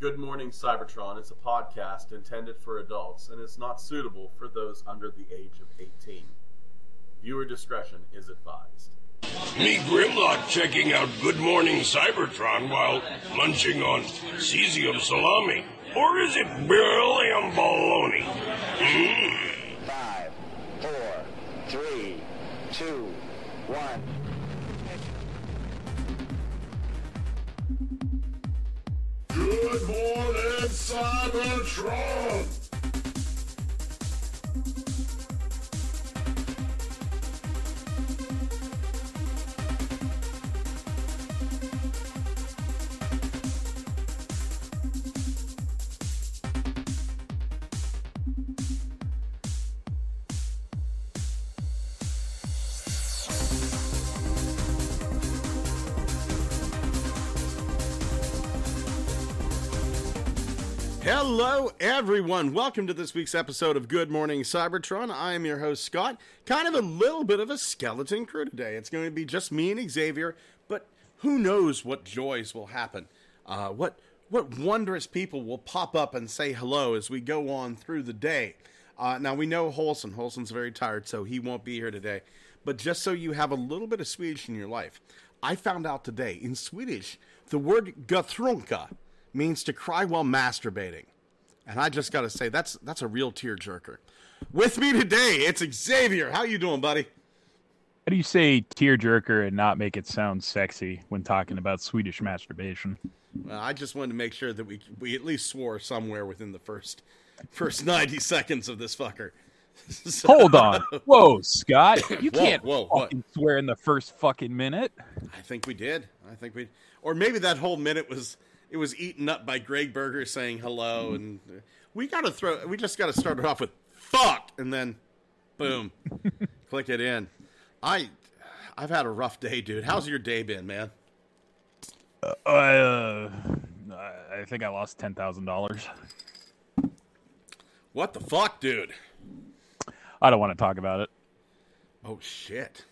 Good Morning Cybertron is a podcast intended for adults and is not suitable for those under the age of 18. Viewer discretion is advised. Me Grimlock checking out Good Morning Cybertron while munching on cesium salami. Or is it beryllium bologna? Mmm. Five, four, three, two, one. Good morning, Cybertron! Everyone. Welcome to this week's episode of Good Morning Cybertron. I am your host, Scott. Kind of a little bit of a skeleton crew today. It's going to be just me and Xavier, but who knows what joys will happen? Uh, what what wondrous people will pop up and say hello as we go on through the day? Uh, now we know Holson. Holson's very tired, so he won't be here today. But just so you have a little bit of Swedish in your life, I found out today in Swedish the word "gatrunka" means to cry while masturbating. And I just got to say that's that's a real tearjerker. With me today, it's Xavier. How you doing, buddy? How do you say tearjerker and not make it sound sexy when talking about Swedish masturbation? Well, I just wanted to make sure that we we at least swore somewhere within the first first 90 seconds of this fucker. So- Hold on. Whoa, Scott. You Whoa, can't whoa, what? swear in the first fucking minute. I think we did. I think we or maybe that whole minute was it was eaten up by Gregg Berger saying hello and uh, we got to throw we just got to start it off with fuck and then boom click it in. I I've had a rough day, dude. How's your day been, man? I, uh, I think I lost ten thousand dollars. What the fuck, dude? I don't want to talk about it. Oh shit.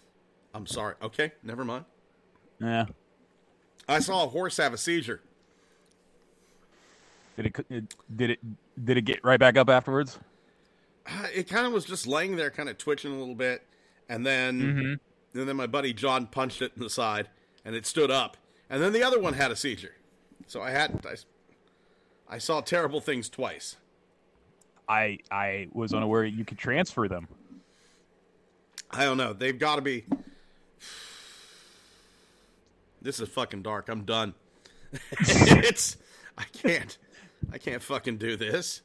I'm sorry. Okay, never mind. Yeah. I saw a horse have a seizure. Did it, did it did it get right back up afterwards? It kind of was just laying there, kind of twitching a little bit, and then mm-hmm. and then my buddy John punched it in the side, and it stood up, and then the other one had a seizure. So I had I, I saw terrible things twice. I I was unaware you could transfer them. I don't know. They've got to be. This is fucking dark. I'm done. it's I can't. I can't fucking do this,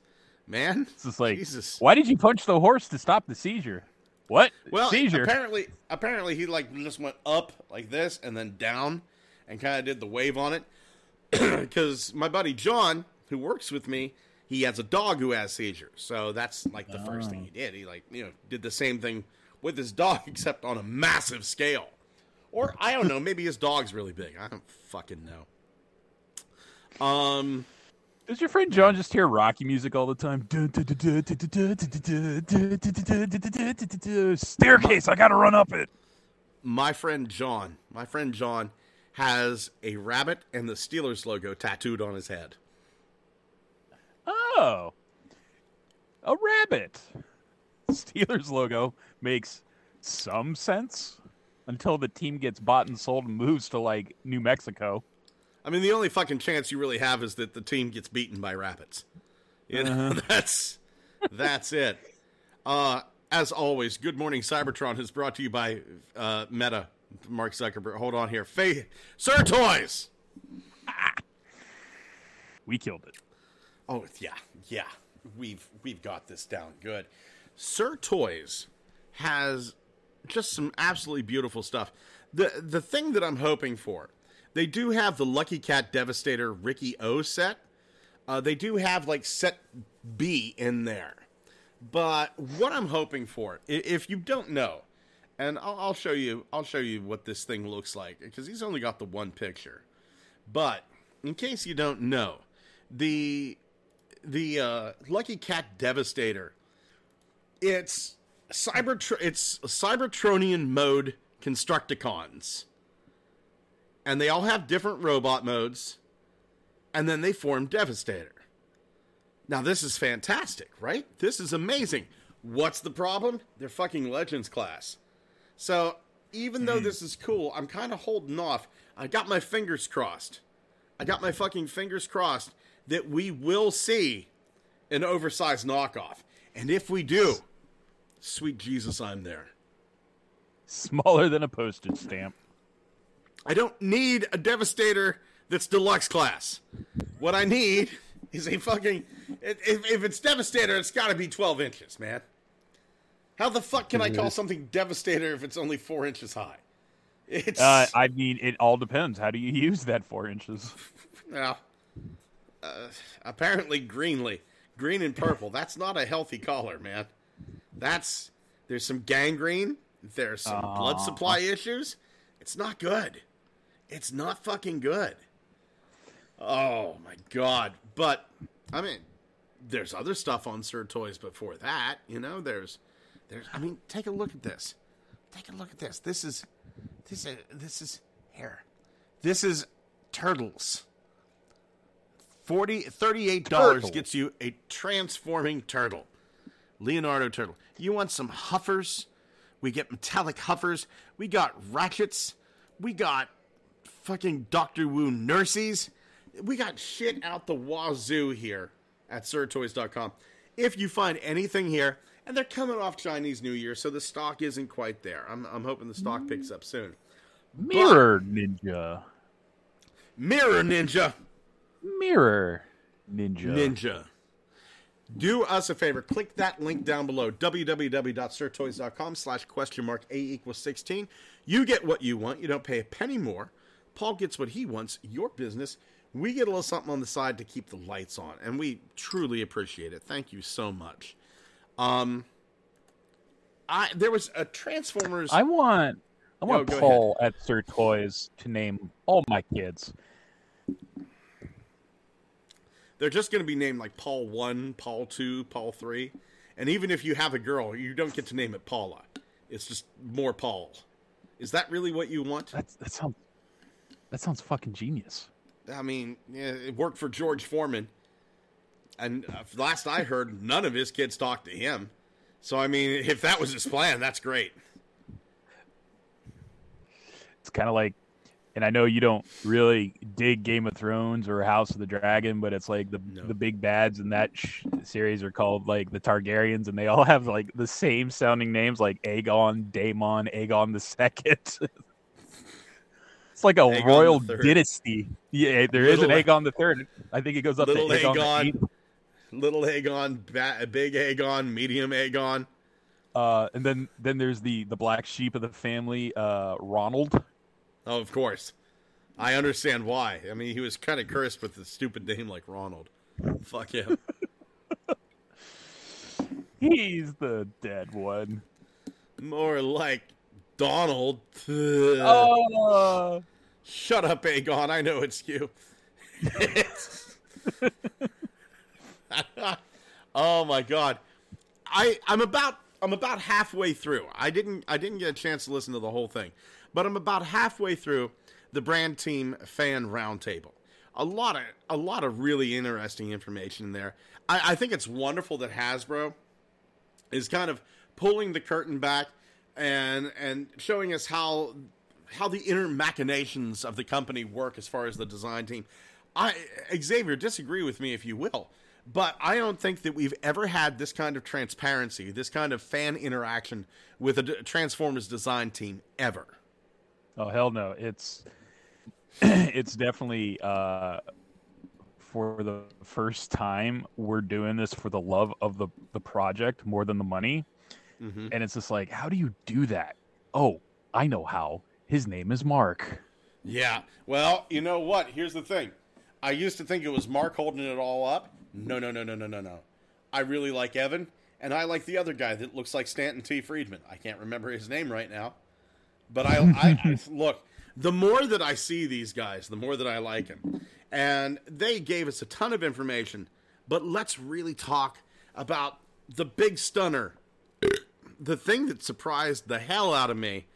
man. It's just like, Jesus. why did you punch the horse to stop the seizure? What Well, seizure? apparently, apparently he like just went up like this and then down, and kind of did the wave on it. Because my buddy John, who works with me, he has a dog who has seizures. So that's like the first thing he did. He like you know did the same thing with his dog, except on a massive scale. Or I don't know, maybe his dog's really big. I don't fucking know. Um. Does your friend John just hear Rocky music all the time? Staircase, I gotta run up it. my friend John, my friend John has a rabbit and the Steelers logo tattooed on his head. Oh, a rabbit. Steelers logo makes some sense until the team gets bought and sold and moves to like New Mexico. I mean, the only fucking chance you really have is that the team gets beaten by rapids. You know, that's that's it. Uh, as always, Good Morning Cybertron is brought to you by uh, Meta, Mark Zuckerberg. Hold on here, Sir Toys. We killed it. Oh yeah, yeah. We've we've got this down good. Sir Toys has just some absolutely beautiful stuff. The the thing that I'm hoping for, they do have the Lucky Cat Devastator Ricky O set. Uh, they do have like set B in there. But what I'm hoping for, if you don't know, and I'll, I'll show you, I'll show you what this thing looks like because he's only got the one picture. But in case you don't know, the the uh, Lucky Cat Devastator, it's cyber it's Cybertronian mode Constructicons, and they all have different robot modes, and then they form Devastator. Now this is fantastic, right? This is amazing. What's the problem? They're fucking Legends class. So even though hmm. this is cool, I'm kind of holding off. I got my fingers crossed. I got my fucking fingers crossed that we will see an oversized knockoff. And if we do, sweet Jesus, I'm there. Smaller than a postage stamp. I don't need a Devastator that's deluxe class. What I need is a fucking. If, if it's Devastator, it's got to be 12 inches, man. How the fuck can I call something Devastator if it's only four inches high? It's. Uh, I mean, it all depends. How do you use that four inches? Well, uh, apparently greenly, green and purple. That's not a healthy color, man. That's there's some gangrene. There's some blood supply issues. It's not good. It's not fucking good. Oh my god! But I mean, there's other stuff on Sir Toys before that. You know, there's, there's. I mean, take a look at this. Take a look at this. This is, this is, this is here. This is turtles. 40 $38 gets you a transforming turtle. Leonardo turtle. You want some huffers? We get metallic huffers. We got ratchets. We got fucking Doctor Wu nurses. We got shit out the wazoo here at SirToys.com. If you find anything here, and they're coming off Chinese New Year, so the stock isn't quite there. I'm, I'm hoping the stock picks up soon. Mirror Ninja. Mirror Ninja. Mirror Ninja. Ninja. Do us a favor. Click that link down below. www.sirtoys.com slash question mark A equals 16. You get what you want. You don't pay a penny more. Paul gets what he wants. Your business. We get a little something on the side to keep the lights on. And we truly appreciate it. Thank you so much. Um, I There was a Transformers... I want I want go Paul at Sir Toys to name all my kids. They're just going to be named like Paul 1, Paul 2, Paul 3. And even if you have a girl, you don't get to name it Paula. It's just more Paul. Is that really what you want? That's that sounds that sounds fucking genius. I mean, yeah, it worked for George Foreman. And uh, last I heard, none of his kids talked to him. So, I mean, if that was his plan, that's great. It's kind of like, and I know you don't really dig Game of Thrones or House of the Dragon, but it's like the No. the big bads in that sh- series are called like the Targaryens, and they all have like the same sounding names, like Aegon, Daemon, Aegon the Second. it's like a Aegon royal dynasty. Yeah, there is Little an Aegon the Third. I think it goes up Little to Aegon. the Aegon. Eighth. Little Aegon, ba- big Aegon, medium Aegon. Uh, and then then there's the the black sheep of the family, uh, Ronald. Oh, of course. I understand why. I mean, he was kind of cursed with a stupid name like Ronald. Fuck him. He's the dead one. More like Donald. Oh, Shut up, Aegon. I know it's you. oh my god. I I'm about I'm about halfway through. I didn't I didn't get a chance to listen to the whole thing, but I'm about halfway through the brand team fan roundtable. A lot of a lot of really interesting information in there. I, I think it's wonderful that Hasbro is kind of pulling the curtain back and and showing us how how the inner machinations of the company work as far as the design team. I Xavier, disagree with me if you will, but I don't think that we've ever had this kind of transparency, this kind of fan interaction with a Transformers design team ever. oh hell no! It's it's definitely uh, for the first time we're doing this for the love of the the project more than the money, Mhm. and it's just like, how do you do that? Oh, I know how. His name is Mark. Yeah. Well, you know what? Here's the thing. I used to think it was Mark holding it all up. No, no, no, no, no, no, no. I really like Evan, and I like the other guy that looks like Stanton T. Friedman. I can't remember his name right now, but I, I, I look. The more that I see these guys, the more that I like them, and they gave us a ton of information. But let's really talk about the big stunner, the thing that surprised the hell out of me.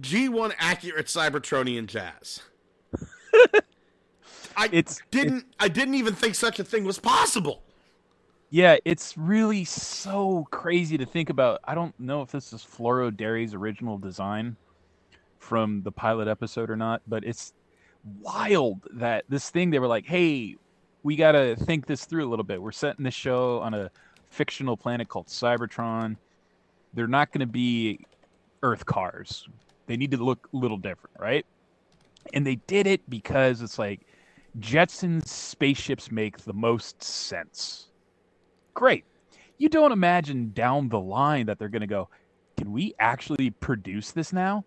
G1 accurate Cybertronian jazz. I It's- didn't I didn't even think such a thing was possible. Yeah, it's really so crazy to think about. I don't know if this is Floro Dery's original design from the pilot episode or not, but it's wild that this thing they were like, "Hey, we got to think this through a little bit. We're setting this show on a fictional planet called Cybertron. They're not going to be Earth cars. They need to look a little different, right?" And they did it because it's like Jetsons spaceships make the most sense great. You don't imagine down the line that they're going to go, can we actually produce this now?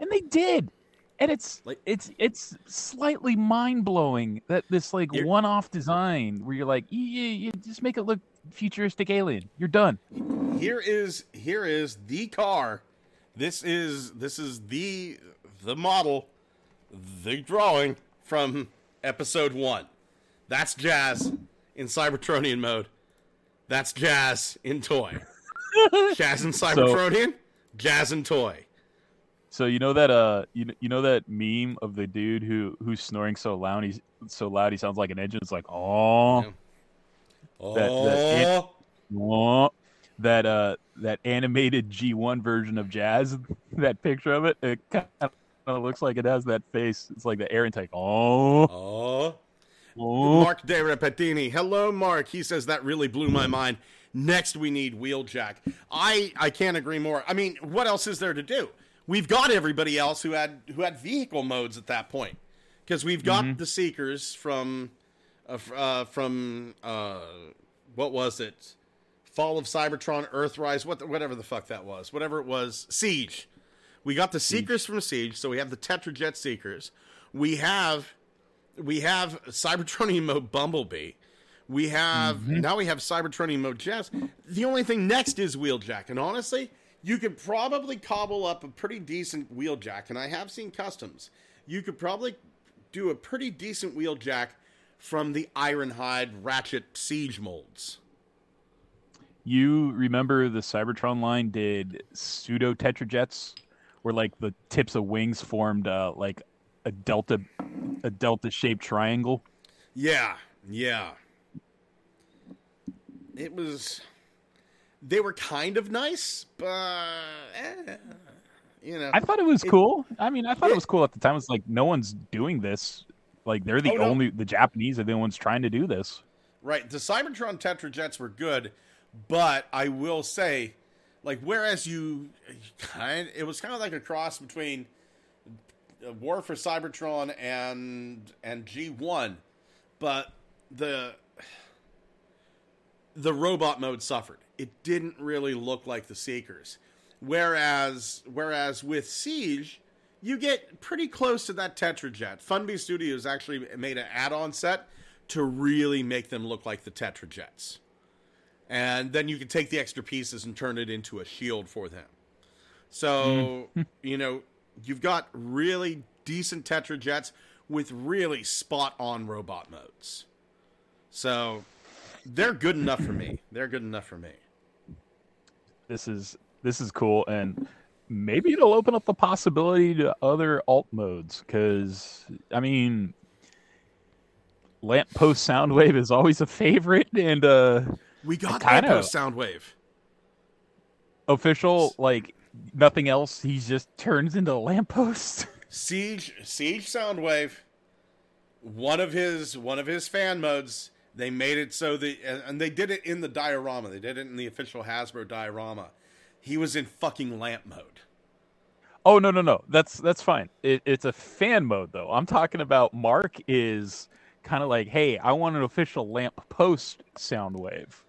And they did. And it's Like- it's it's slightly mind blowing that this like one off design where you're like, yeah, you just make it look futuristic alien. You're done. Here is here is the car. This is this is the the model, the drawing from episode one. That's Jazz in Cybertronian mode. That's Jazz in toy. Jazz in Cybertronian, Jazz in toy. So you know that uh you, you know that meme of the dude who who's snoring so loud he's so loud he sounds like an engine. It's like oh Yeah. That- that- Oh, Wah. That uh that animated G1 version of Jazz, that picture of it, it kind of looks like it has that face. It's like the air intake. Oh, oh. oh. Mark De Repetini. Hello, Mark. He says that really blew my mind. Next, we need Wheeljack. I I can't agree more. I mean, what else is there to do? We've got everybody else who had who had vehicle modes at that point because we've got the Seekers from uh, uh, from uh, what was it? Fall of Cybertron, Earthrise, what the, whatever the fuck that was, whatever it was, Siege. We got the Seekers from Siege, so we have the Tetrajet Seekers. We have we have Cybertronian mode Bumblebee. We have mm-hmm. now we have Cybertronian mode Jazz. The only thing next is Wheeljack, and honestly, you could probably cobble up a pretty decent Wheeljack, and I have seen customs. You could probably do a pretty decent Wheeljack from the Ironhide Ratchet Siege molds. You remember the Cybertron line did pseudo tetrajets, where like the tips of wings formed uh, like a delta, a delta shaped triangle. Yeah, yeah. It was. They were kind of nice, but eh, you know. I thought it was It- cool. I mean, I thought it- it was cool at the time. It's like no one's doing this. Like they're the Oh, no. only the Japanese are the only ones trying to do this. Right. The Cybertron Tetrajets were good, but I will say, like, whereas you kind, it was kind of like a cross between War for Cybertron and and G one, but the the robot mode suffered. It didn't really look like the Seekers, whereas whereas with Siege. You get pretty close to that Tetrajet. Funby Studios actually made an add-on set to really make them look like the Tetrajets. And then you can take the extra pieces and turn it into a shield for them. So, you know, you've got really decent Tetra Jets with really spot on robot modes. So, they're good enough for me. They're good enough for me. This is this is cool, and maybe it'll open up the possibility to other alt modes. Because I mean, lamppost soundwave is always a favorite, and uh, We got kinda- Lamppost Soundwave. official like nothing else. He just turns into a lamppost. Siege Siege Soundwave, one of his one of his fan modes. They made it so that, and and they did it in the diorama. They did it in the official Hasbro diorama. He was in fucking lamp mode. Oh no no no that's that's fine. It, it's a fan mode though. I'm talking about Mark is kind of like, hey, I want an official lamp post sound wave.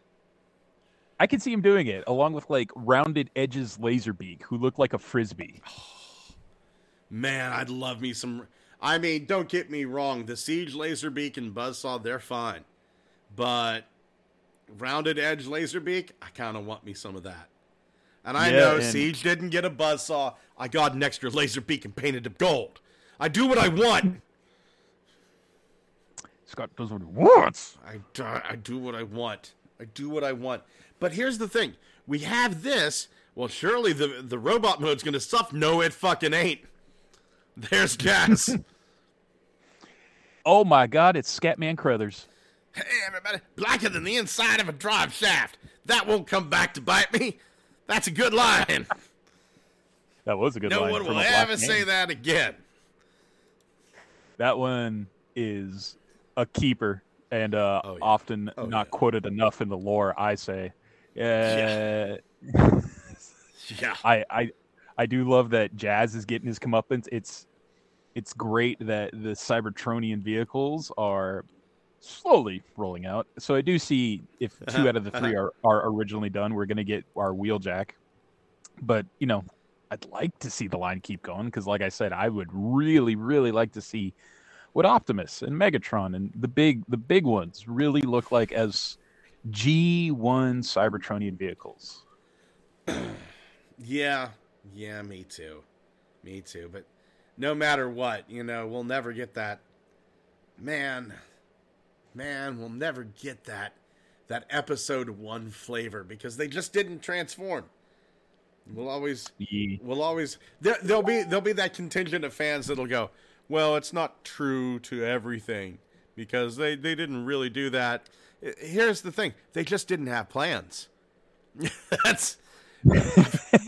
I can see him doing it along with like rounded edges Laserbeak, who looked like a frisbee. Man, I'd love me some. I mean, don't get me wrong. The Siege Laserbeak and Buzzsaw, they're fine, but rounded edge Laserbeak, I kind of want me some of that. And I Yeah, know and- Siege didn't get a Buzzsaw. I got an extra Laserbeak and painted it gold. I do what I want. Scott does what he wants. I, I do what I want. I do what I want. But here's the thing: we have this. Well, surely the the robot mode's going to suffer. No, it fucking ain't. There's gas. Oh my God! It's Scatman Crothers. Hey, everybody, blacker than the inside of a drive shaft. That won't come back to bite me. That's a good line. That was a good no line. No one will a black ever say that again. That one is a keeper and uh, Oh, yeah. often Oh, not yeah. quoted enough in the lore. I say. Uh, Yeah. I, I I do love that Jazz is getting his comeuppance. It's it's great that the Cybertronian vehicles are slowly rolling out. So I do see if two out of the three are, are originally done, we're gonna get our wheeljack. But you know, I'd like to see the line keep going because, like I said, I would really, really like to see what Optimus and Megatron and the big the big ones really look like as G1 Cybertronian vehicles. Yeah, yeah, me too. Me too. But no matter what, you know, we'll never get that. Man, man, we'll never get that that episode one flavor because they just didn't transform. We'll always, we'll always there, there'll be there'll be that contingent of fans that'll go, well, it's not true to everything because they they didn't really do that. Here's the thing: they just didn't have plans. That's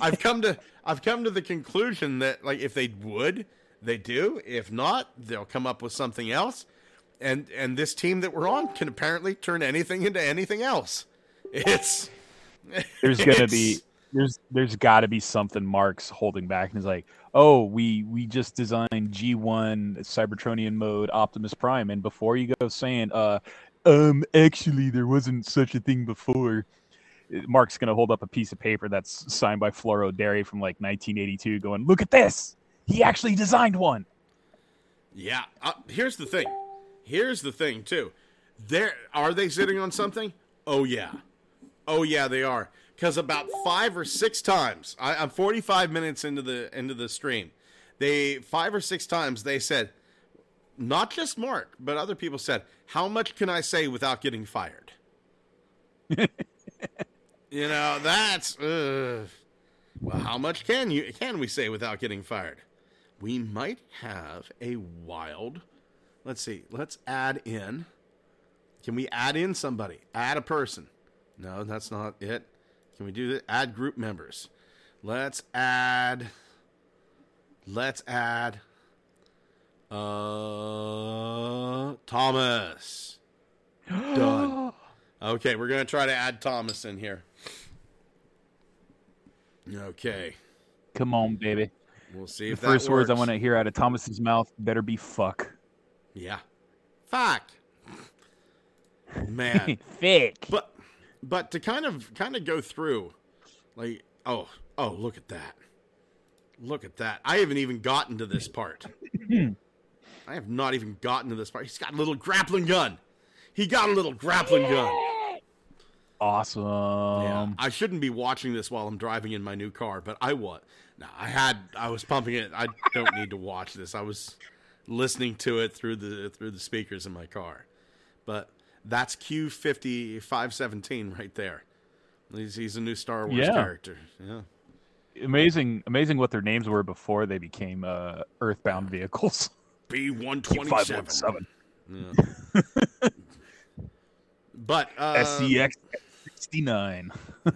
I've come to I've come to the conclusion that like if they would, they do. If not, they'll come up with something else. And and this team that we're on can apparently turn anything into anything else. It's there's gonna it's- be there's there's got to be something Mark's holding back and he's like, oh, we we just designed G1 Cybertronian mode Optimus Prime, and before you go saying, uh, um, actually there wasn't such a thing before. Mark's gonna hold up a piece of paper that's signed by Floro Dery from like 1982, going, "Look at this! He actually designed one." Yeah. Uh, here's the thing. Here's the thing too. There are they sitting on something? Oh yeah. Oh yeah, they are. Because about five or six times, I, I'm 45 minutes into the into the stream. They five or six times they said, not just Mark, but other people said, "How much can I say without getting fired?" you know, that's uh, well, how much can you can we say without getting fired? we might have a wild. Let's see. Let's add in. Can we add in somebody? Add a person. No, that's not it. Can we do that? Add group members. Let's add. Let's add. Uh, Thomas. Done. Okay, we're gonna try to add Thomas in here. Okay, Come on, baby. we'll see The if first that words I want to hear out of Thomas's mouth better be "fuck." Yeah. Fuck. Man. Fake. but but to kind of kind of go through like oh oh look at that. Look at that. I haven't even gotten to this part. I have not even gotten to this part. He's got a little grappling gun. He got a little grappling gun. Awesome. Yeah. I shouldn't be watching this while I'm driving in my new car, but I was. No, I had I was pumping it. I don't need to watch this. I was listening to it through the through the speakers in my car. But that's Q fifty five seventeen right there. He's, he's a new Star Wars Yeah. character. Yeah. amazing amazing what their names were before they became uh, earthbound vehicles B one twenty seven. 517 But uh, scx 69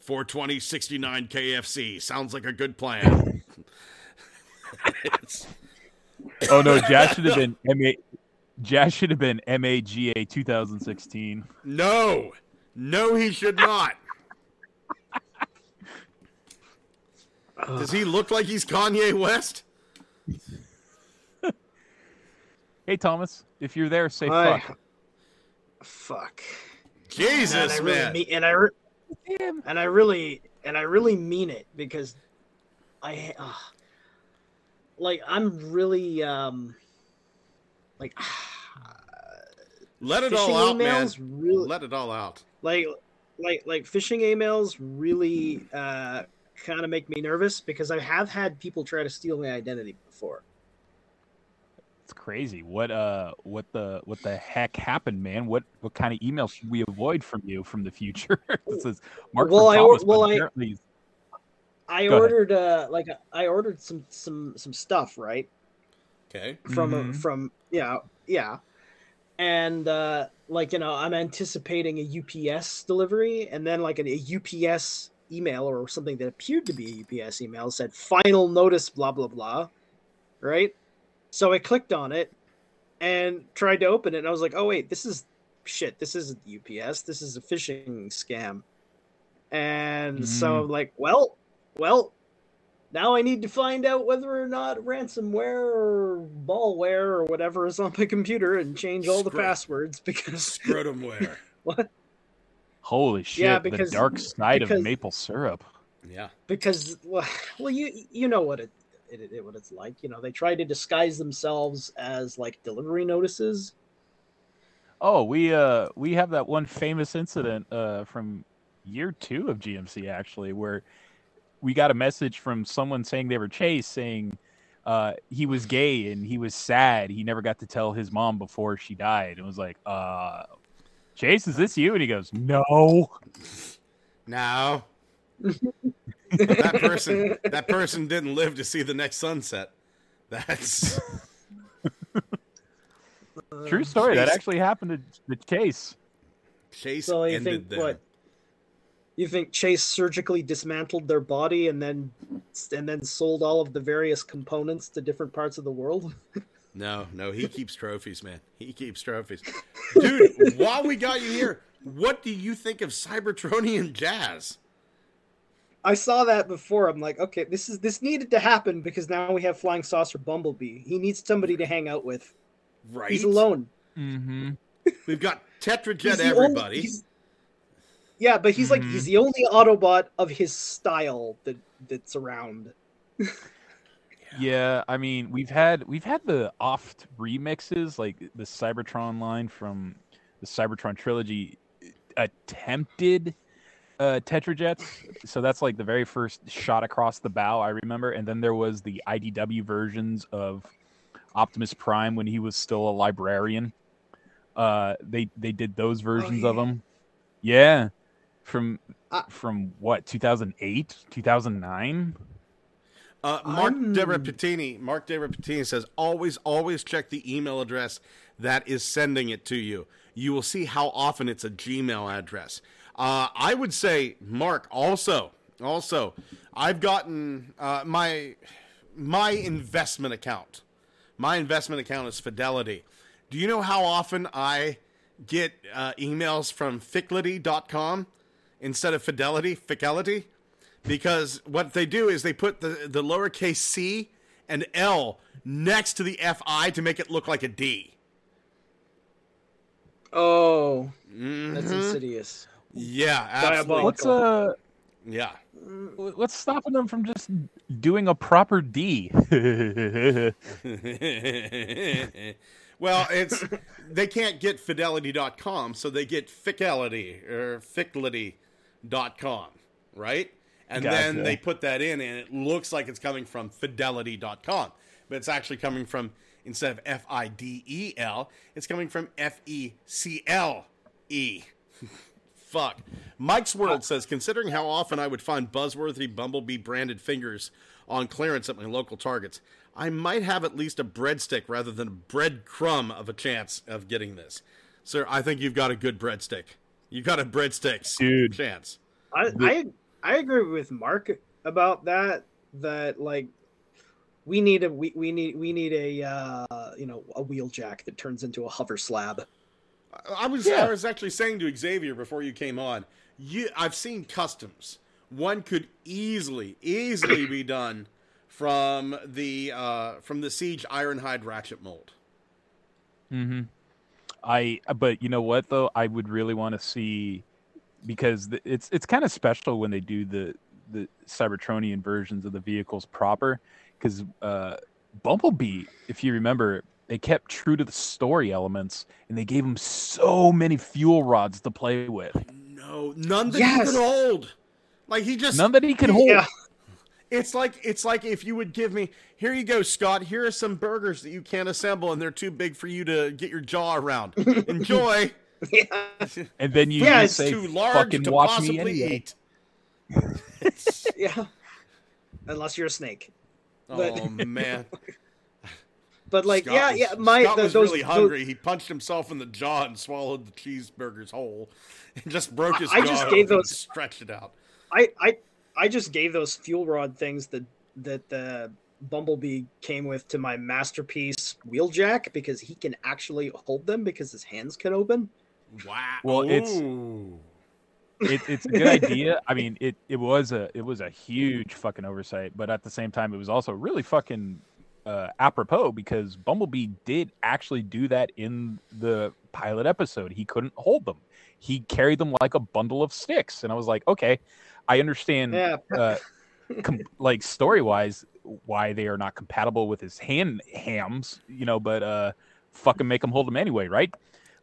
420 69 KFC sounds like a good plan. Oh no jazz should have been ma jazz should have been maga 2016 No, no, he should not. Does he look like he's Kanye West? Hey thomas if you're there say Hi. fuck Fuck. and Jesus, I really man. mean, and I re- and I really and I really mean it because I uh, like I'm really um like Let it all out, man. really Let it all out. like like like phishing emails really uh kind of make me nervous because I have had people try to steal my identity before. It's crazy what uh what the what the heck happened man what what kind of email should we avoid from you from the future this is mark Well, I or- Thomas, well, I- apparently I Go ahead. ordered uh like I ordered some some some stuff, right? Okay. from a, Mhm. from yeah yeah and uh like you know i'm anticipating a ups delivery and then like a, a ups email or something that appeared to be a ups email said final notice blah blah blah right so i clicked on it and tried to open it and i was like oh wait this is shit this isn't ups this is a phishing scam and so mm. I'm like well well now I need to find out whether or not ransomware or malware or whatever is on my computer and change all the Scro- passwords because Scrotumware. what? Holy shit! Yeah, because- the dark side because- of maple syrup. yeah. Because well, well you you know what it, it, it what it's like. You know they try to disguise themselves as like delivery notices. Oh, we uh we have that one famous incident uh from year two of GMC actually, where we got a message from someone saying they were Chase saying uh he was gay and he was sad. He never got to tell his mom before she died. It was like, uh Chase, is this you? And he goes, No. Now that person that person didn't live to see the next sunset. That's True story. That actually happened to the Chase. Chase So you ended think there. what? You think Chase surgically dismantled their body and then and then sold all of the various components to different parts of the world? No, no, he keeps trophies, man. He keeps trophies. Dude, while we got you here, what do you think of Cybertronian jazz? I saw that before. I'm like, okay, this is this needed to happen because now we have Flying Saucer Bumblebee. He needs somebody to hang out with. Right? He's alone. Mm-hmm. We've got Tetrajet He's the only- everybody. he's- yeah, but he's like Mhm. he's the only Autobot of his style that that's around. Yeah, I mean, we've had we've had the oft remixes like the Cybertron line from the Cybertron trilogy attempted uh Tetrajets. So that's like the very first shot across the bow I remember and then there was the IDW versions of Optimus Prime when he was still a librarian. Uh they they did those versions of yeah. him. Yeah. From I- from what 2008, 2009? Uh, Mark I'm- Mark De Repetini says, always, always check the email address that is sending it to you. You will see how often it's a Gmail address. Uh, I would say, Mark, also, also, I've gotten uh, my my investment account. My investment account is Fidelity. Do you know how often I get uh, emails from Ficlity.com instead of Fidelity? Ficality? because what they do is they put the the lowercase c and L next to the fi to make it look like a D. Oh, Mhm. that's insidious. Yeah, Diabolical. What's uh Yeah. what's stopping them from just doing a proper D? well, it's they can't get fidelity.com, so they get Ficality or Ficlity.com, right? And then they put that in, and it looks like it's coming from fidelity.com, but it's actually coming from instead of F I D E L, it's coming from F E C L E. Fuck. Mike's World says, considering how often I would find buzzworthy Bumblebee branded fingers on clearance at my local targets, I might have at least a breadstick rather than a breadcrumb of a chance of getting this. Sir, I think you've got a good breadstick. You've got a breadstick Dude. chance. I, I I agree with Mark about that. That like we need a we, we need we need a uh, you know a wheel jack that turns into a hover slab. I was Yeah. I was actually saying to Xavier before you came on, you I've seen customs. One could easily, easily be done from the uh, from the Siege Ironhide ratchet mold. hmm I but you know what though I would really want to see because it's it's kind of special when they do the the Cybertronian versions of the vehicles proper because uh, Bumblebee, if you remember, they kept true to the story elements and they gave him so many fuel rods to play with. No, none that Yes. he could hold. Like he just None that he could hold. Yeah, It's like it's like if you would give me here you go, Scott. Here are some burgers that you can't assemble, and they're too big for you to get your jaw around. Enjoy. yeah. And then you Yeah, it's say, too large "Fucking to watch me possibly anyway." eat. yeah. Unless you're a snake. Oh, but- Oh man. But like, Scott yeah, was, yeah, my Scott the- was those, really those- hungry. He punched himself in the jaw and swallowed the cheeseburgers whole, and just broke his I jaw. just gave and those- stretched it out. I, I, I just gave those fuel rod things that that the Bumblebee came with to my masterpiece Wheeljack because he can actually hold them because his hands can open. Wow. Well, it's- it, it's a good idea. I mean, it, it was a it was a huge fucking oversight, but at the same time, it was also really fucking uh, apropos because Bumblebee did actually do that in the pilot episode. He couldn't hold them. He carried them like a bundle of sticks, and I was like, okay, I understand. Yeah, Uh, com- like story wise, why they are not compatible with his hand hams, you know, but uh, fucking make him hold them anyway, right?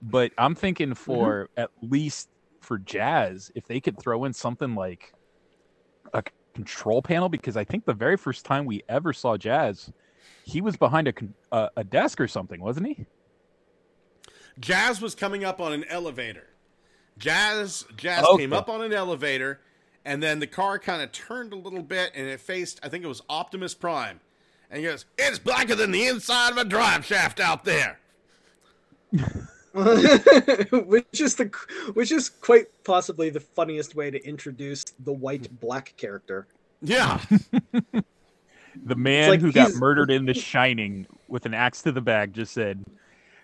But I'm thinking for at least for Jazz, if they could throw in something like a control panel, because I think the very first time we ever saw Jazz, he was behind a con- uh, a desk or something, wasn't he? Jazz was coming up on an elevator. Jazz Jazz Okay. came up on an elevator, and then the car kind of turned a little bit, and it faced I think it was Optimus Prime, and he goes, "It's blacker than the inside of a drive shaft out there." which is the which is quite possibly the funniest way to introduce the white black character. Yeah, The man like who got murdered in The Shining with an axe to the back just said,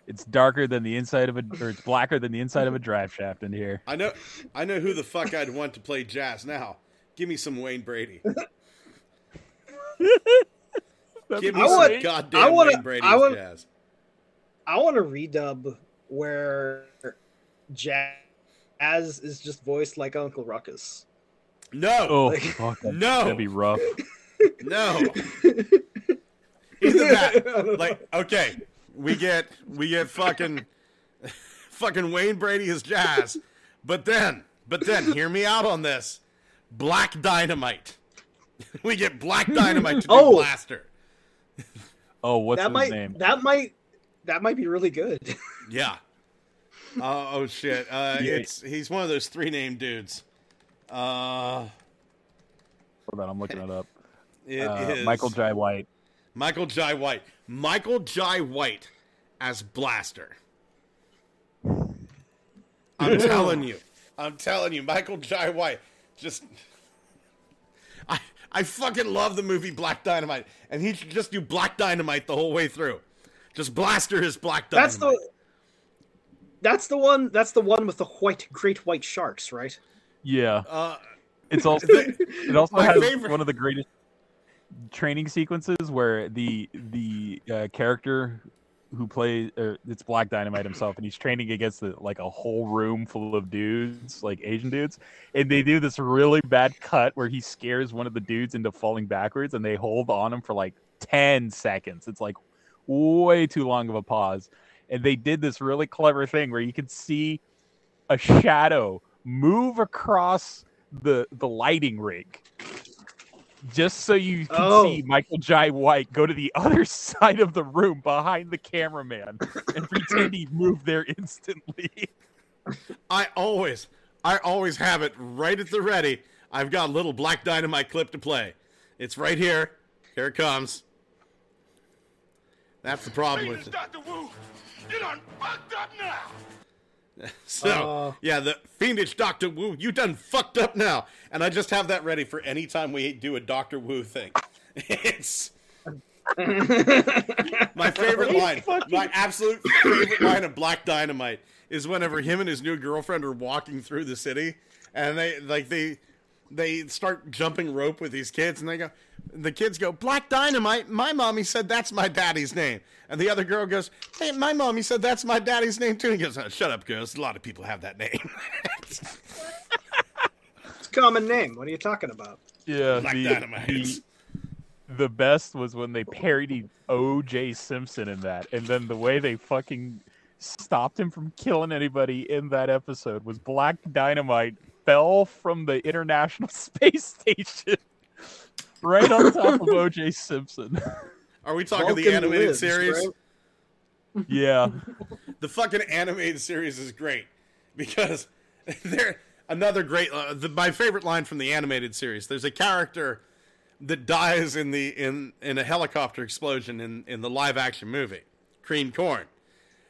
"It's darker than the inside of a, or it's blacker than the inside of a drive shaft in here." I know, I know who the fuck I'd want to play Jazz now. Give me some Wayne Brady. Give me I some want- goddamn I wanna- Wayne Brady I as want- Jazz. I want a redub where Jazz is just voiced like Uncle Ruckus. No, Oh, Like- fuck, No. that'd be rough. No. Either that, like, okay, we get we get fucking fucking Wayne Brady as Jazz, but then, but then, hear me out on this. Black Dynamite. We get Black Dynamite to do Oh. Blaster. Oh, what's that his might name? that might that might be really good. Yeah. Uh, oh shit. Uh, Yeah. It's he's one of those three named dudes. Uh, Hold on, I'm looking it up. It Uh, is Michael Jai White. Michael Jai White. Michael Jai White as Blaster. I'm telling you. I'm telling you, Michael Jai White. Just I I fucking love the movie Black Dynamite. And he should just do Black Dynamite the whole way through. Just Blaster his Black Dynamite. That's the that's the one that's the one with the white great white sharks, right? Yeah, uh it's also it also has favorite- one of the greatest training sequences where the the uh, character who plays it's Black Dynamite himself, and he's training against the, like a whole room full of dudes, like Asian dudes, and they do this really bad cut where he scares one of the dudes into falling backwards, and they hold on him for like ten seconds. It's like way too long of a pause, and they did this really clever thing where you could see a shadow move across the the lighting rig just so you can Oh. see Michael Jai White go to the other side of the room behind the cameraman and pretend he moved there instantly. I always, I always have it right at the ready. I've got a little Black Dynamite clip to play. It's right here. Here it comes. That's the problem with it. Dr. Wu, you done fucked up now. So, Uh. yeah, the fiendish Doctor Wu, you done fucked up now, and I just have that ready for any time we do a Doctor Wu thing. It's my favorite line. My absolute favorite line of Black Dynamite is whenever him and his new girlfriend are walking through the city, and they like they they start jumping rope with these kids, and they go. The kids go, Black Dynamite. My mommy said that's my daddy's name, and the other girl goes, Hey, my mommy said that's my daddy's name too. And he goes, oh, Shut up, girls. A lot of people have that name. It's a common name. What are you talking about? Yeah, Black the, Dynamite. the, the best was when they parodied O.J. Simpson in that, and then the way they fucking stopped him from killing anybody in that episode was Black Dynamite fell from the International Space Station right on top of O.J. Simpson. Are we talking the animated lives, series? right? yeah, the fucking animated series is great because they're another great uh, the, my favorite line from the animated series there's a character that dies in the in in a helicopter explosion in in the live action movie, Cream Corn,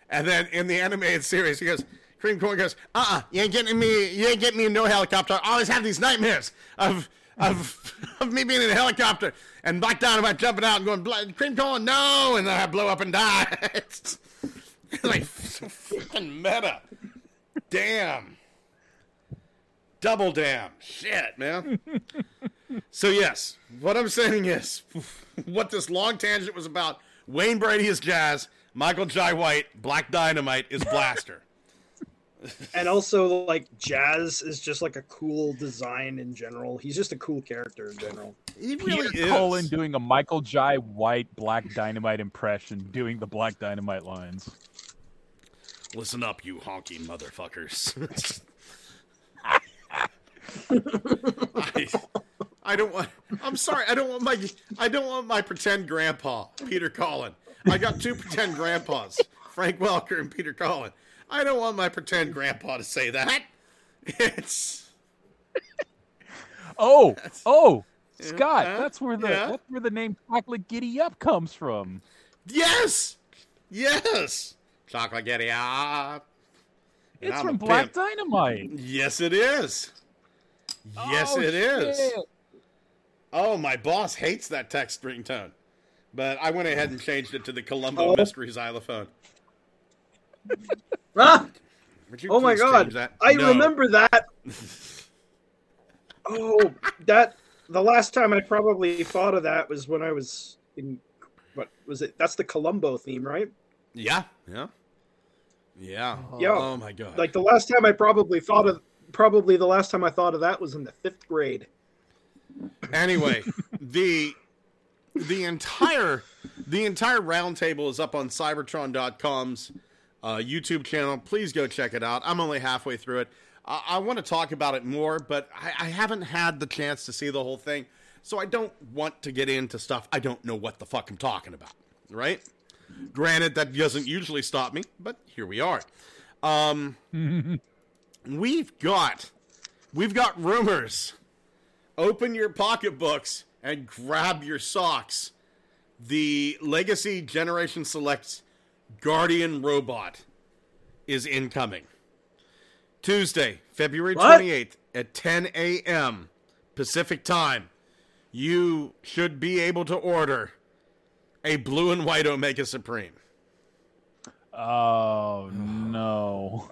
and then in the animated series he goes. Cream Corn goes, uh, uh you ain't getting me, you ain't getting me in no helicopter. I always have these nightmares of of of me being in a helicopter and Black Dynamite jumping out and going, "Bla- Cream Corn, no, and then I blow up and die. it's like fucking meta. Damn. Double damn. Shit, man. so yes, what I'm saying is, what this long tangent was about. Wayne Brady is Jazz. Michael Jai White, Black Dynamite is Blaster. And also like Jazz is just like a cool design in general. He's just a cool character in general. He Peter really is. Cullen doing a Michael Jai White Black Dynamite impression, doing the Black Dynamite lines. Listen up, you honky motherfuckers. I, I don't want. I'm sorry. I don't want my. I don't want my pretend grandpa, Peter Cullen. I got two pretend grandpas, Frank Welker and Peter Cullen. I don't want my pretend grandpa to say that. It's Oh, oh, Scott, huh? that's where the Yeah. that's where the name Chocolate Giddy Up comes from. yes, yes. Chocolate giddy up. And It's I'm from Black pimp. Dynamite. Yes, it is. Yes, Oh, it is. shit. Oh, my boss hates that text ringtone. But I went ahead and changed it to the Columbo Oh. Mystery xylophone. Ah! Oh my god! I No. remember that. oh, that the last time I probably thought of that was when I was in. What was it? That's the Columbo theme, right? Yeah, yeah, yeah. Yeah. Oh my god! Like the last time I probably thought of. Probably the last time I thought of that was in the fifth grade. anyway, the the entire the entire roundtable is up on Seibertron.com's uh, YouTube channel. Please go check it out. I'm only halfway through it. I, I want to talk about it more, but I, I haven't had the chance to see the whole thing, so I don't want to get into stuff I don't know what the fuck I'm talking about. Right? Granted, that doesn't usually stop me, but here we are. Um, we've got we've got rumors open your pocketbooks and grab your socks. The Legacy Generation Selects Guardian Robot is incoming. Tuesday, February What? 28th at 10 a.m. Pacific Time. You should be able to order a blue and white Omega Supreme. Oh no,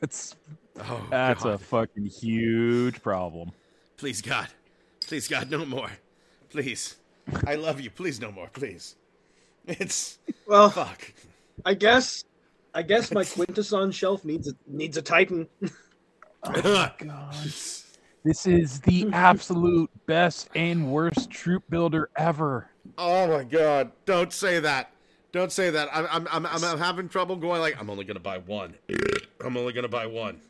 that's Oh, that's God. a fucking huge problem. Please, God. Please, God, no more. Please. I love you. Please, no more. Please. It's. Well, Fuck. I guess. I guess my Quintesson shelf needs a, needs a Titan. Oh, this is the absolute best and worst troop builder ever. Oh my god! Don't say that. Don't say that. I'm I'm I'm, I'm, I'm having trouble going. Like I'm only gonna buy one. I'm only gonna buy one.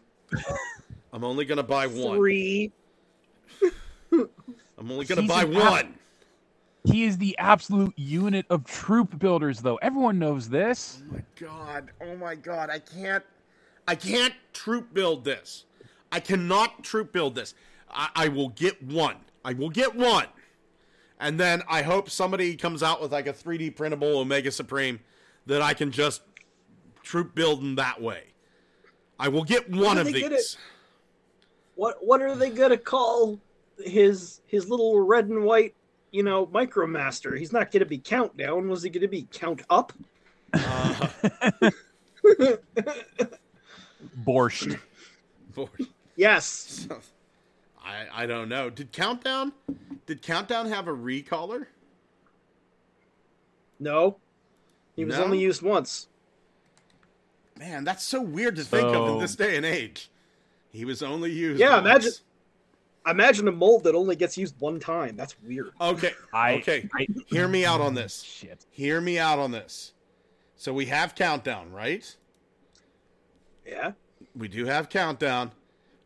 I'm only gonna buy one. Three. I'm only gonna He's buy an app- one. He is the absolute unit of troop builders, though. Everyone knows this. Oh my god! Oh my god! I can't. I can't troop build this. I cannot troop build this. I, I will get one. I will get one. And then I hope somebody comes out with like a 3D printable Omega Supreme that I can just troop build them that way. I will get one of they get these. What what are they gonna call his his little red and white, you know, micromaster? He's not gonna be countdown. Was he gonna be count up? Uh, Borscht. boy, Yes. I I don't know. Did Countdown? Did Countdown have a recaller? No. He was No? only used once. Man, that's so weird to think of in this day and age. He was only used. Yeah, once. imagine- Imagine a mold that only gets used one time. That's weird. Okay, I- okay. I- Hear me out on this. Shit. Hear me out on this. So we have countdown, right? Yeah. We do have countdown.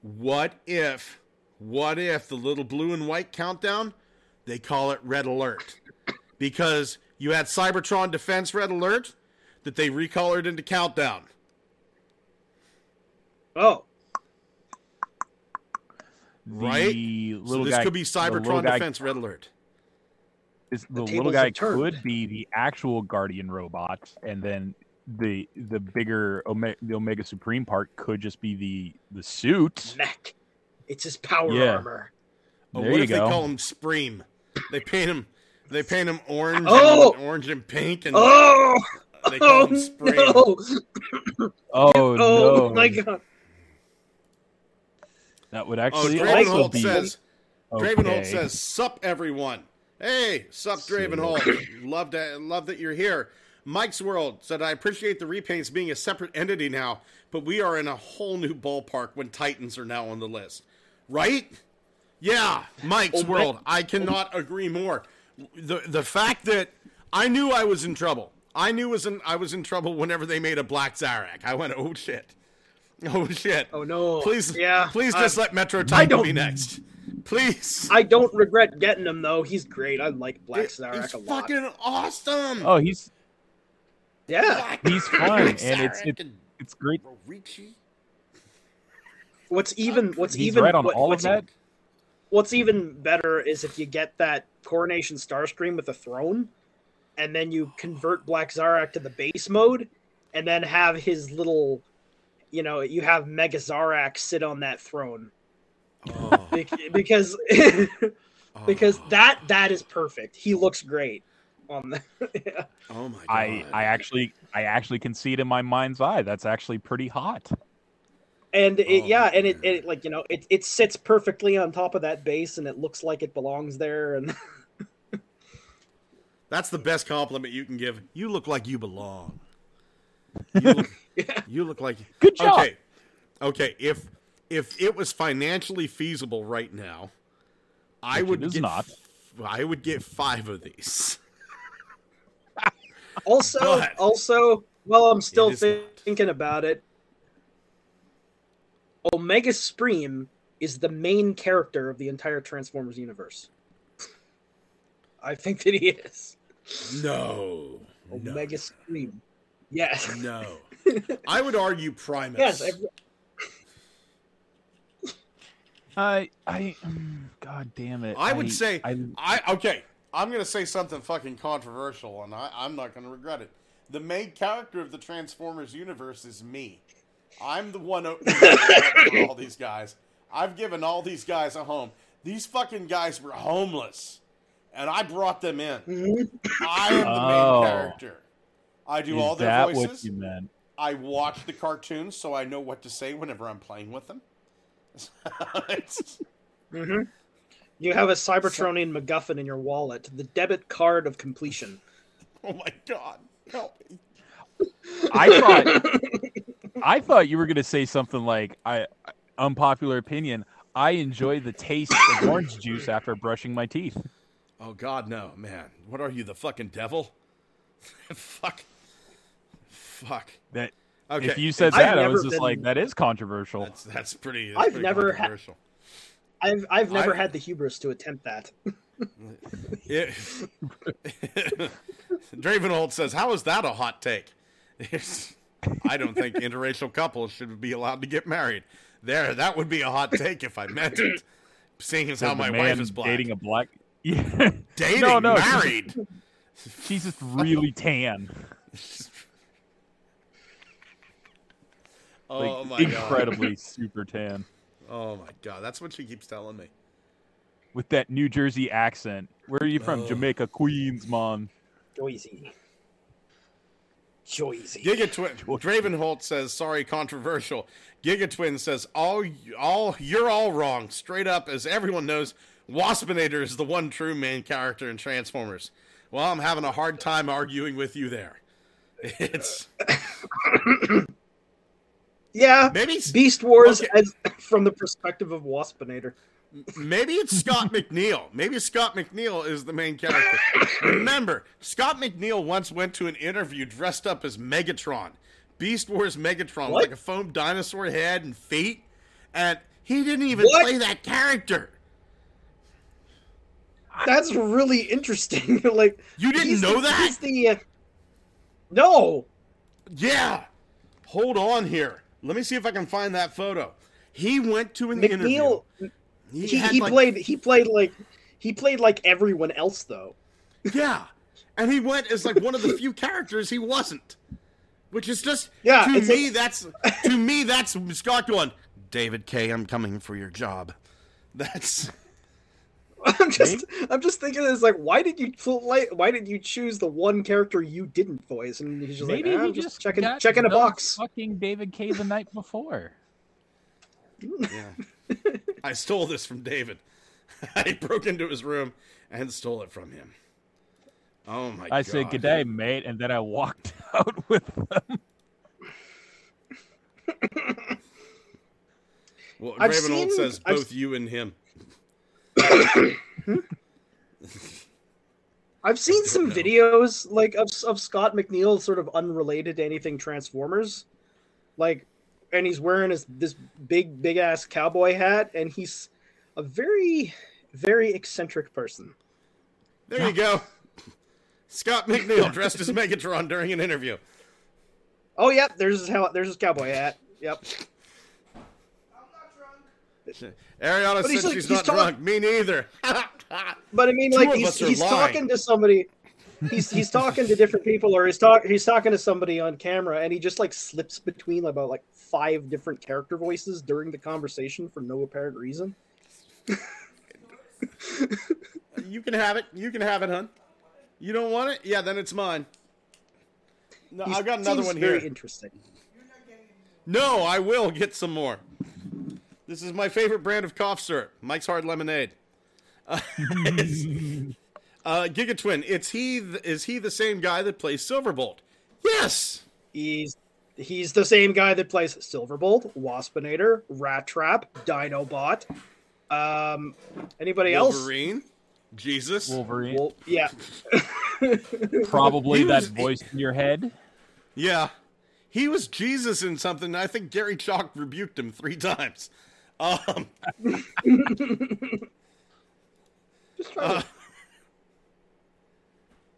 What if, what if the little blue and white countdown, they call it red alert? Because you had Cybertron Defense Red Alert that they recolored into countdown. Oh. Right? The So this guy- could be Cybertron guy- Defense Red Alert. is the, tables little guy could be the actual guardian robot, and then the the bigger Ome- the Omega Supreme part could just be the the suit. Mech. It's his power Yeah. armor. Oh, There what you if they call him Spreem? They paint him. They paint him orange, Oh! and, orange and pink, and Oh, they call oh him Spreem. no! Oh, Oh no! my god! That would Oh, actually like also Dravenholt be says. okay. Dravenholt says, "Sup, everyone. Hey, sup, Dravenholt. love that. Love that you're here." Mike's World said, "I appreciate the repaints being a separate entity now, but we are in a whole new ballpark when Titans are now on the list, right?" Yeah, Mike's Oh, my- World. I cannot agree more. The the fact that I knew I was in trouble. I knew was in, I was in trouble whenever they made a Black Zarak. I went, "Oh shit." Oh shit! Oh no! Please, yeah. please I- just let Metro Titan be next. Please. I don't regret getting him though. He's great. I like Black It- Zarak it's a lot. fucking awesome. Oh, he's yeah. Black he's fun, and it's it's and it's great. Rorichi. What's even what's He's even right on what- all of what's, that. What's even better is if you get that coronation starscream with a throne, and then you convert Black Zarak to the base mode, and then have his little, you know, you have Mega Zarak sit on that throne Oh, Bec- because because oh. that that is perfect. He looks great on the. yeah. Oh my god. I I actually I actually can see it in my mind's eye. That's actually pretty hot. And it, Oh, yeah, and it, it like you know it, it sits perfectly on top of that base, and it looks like it belongs there. And That's the best compliment you can give. You look like you belong. You look, you look like Good job. Okay. Okay, if if it was financially feasible right now, I Which would get not. I would get 5 of these. also, But- also, while I'm still It is thinking about it, Omega Supreme is the main character of the entire Transformers universe. I think that he is No. No. Omega Supreme. Yes, No. I would argue Primus. yes. every- I I mm, God damn it. I would say I, I okay. I'm gonna say something fucking controversial, and I, I'm not gonna regret it. The main character of the Transformers universe is me. I'm the one opening the door for all these guys. I've given all these guys a home. These fucking guys were homeless, and I brought them in. I am the Oh. main character. I do is all their that voices. What you meant? I watch the cartoons, so I know what to say whenever I'm playing with them. It's- Mhm. You have a Cybertronian MacGuffin in your wallet, the debit card of completion. oh my god, help me! I thought I thought you were gonna say something like I unpopular opinion. I enjoy the taste of orange juice after brushing my teeth. Oh God, no, man! What are you, the fucking devil? Fuck, fuck. That Okay, if you said I've that, I was just been- like, that is controversial. that's that's pretty. That's I've pretty never ha- I've I've never I've- had the hubris to attempt that. It, Dravenholt says, "How is that a hot take?" I don't think interracial couples should be allowed to get married. There, that would be a hot take if I meant it. Seeing as how my man wife is black, dating a black. Yeah. dating, no, no, she's- married. She's just really tan. Oh Like, my god! incredibly super tan. Oh my god! That's what she keeps telling me. With that New Jersey accent. Where are you from? Oh. Jamaica, Queens, man. Joyzy. Joyzy. Giga Twin Dravenholt says, "Sorry, controversial." Giga Twin says, "All, all, you're all wrong. Straight up, as everyone knows, Waspinator is the one true main character in Transformers." Well, I'm having a hard time arguing with you there. It's Yeah. maybe Beast Wars Okay. as, from the perspective of Waspinator. maybe it's Scott McNeil. Maybe Scott McNeil is the main character. Remember, Scott McNeil once went to an interview dressed up as Megatron, Beast Wars Megatron, What? with like a foam dinosaur head and feet, and he didn't even What? play that character. That's really interesting. like You didn't know the, that? The uh, no. Yeah. Hold on here. Let me see if I can find that photo. He went to an McNeil. interview. He, had, he like- played. He played like he played like everyone else though. Yeah, and he went as like one of the few characters he wasn't, which is just Yeah, To me, that's to me that's Scott going. David Kaye, I'm coming for your job. That's I'm just I'm just thinking it's like why did you fl- like why did you choose the one character you didn't voice and he's just Maybe like "Ah, he I'm just, just checking got checking a box. Fucking David Kaye the night before. yeah. I stole this from David. I broke into his room and stole it from him. Oh my god! I said good day, mate, and then I walked out with them. Well, I've Ravenhold seen- says I've- both you and him. Hmm? I've seen some No. videos like of of Scott McNeil sort of unrelated to anything Transformers, like, and he's wearing his this big big ass cowboy hat, and he's a very very eccentric person. There you go. Scott McNeil dressed as Megatron during an interview. Oh yep, there's his there's his cowboy hat. Yep. Ariana But said like- she's not talk- drunk. Me neither. But I mean, Two like he's, he's lying. talking to somebody. He's he's talking to different people, or he's talk he's talking to somebody on camera, and he just like slips between about like five different character voices during the conversation for no apparent reason. you can have it. You can have it, hun. You don't want it? Yeah, then it's mine. No, I've got another one very here. interesting. No, I will get some more. This is my favorite brand of cough syrup, Mike's Hard Lemonade. Uh, uh, Giga Twin, it's he. th- Is he the same guy that plays Silverbolt? Yes. He's he's the same guy that plays Silverbolt, Waspinator, Rat Trap, Dinobot. Um, anybody else? Wolverine, Jesus. Wolverine, Well, yeah. probably He that voice in your head. Yeah, he was Jesus in something. I think Gary Chalk rebuked him three times. Um, Just trying uh, to-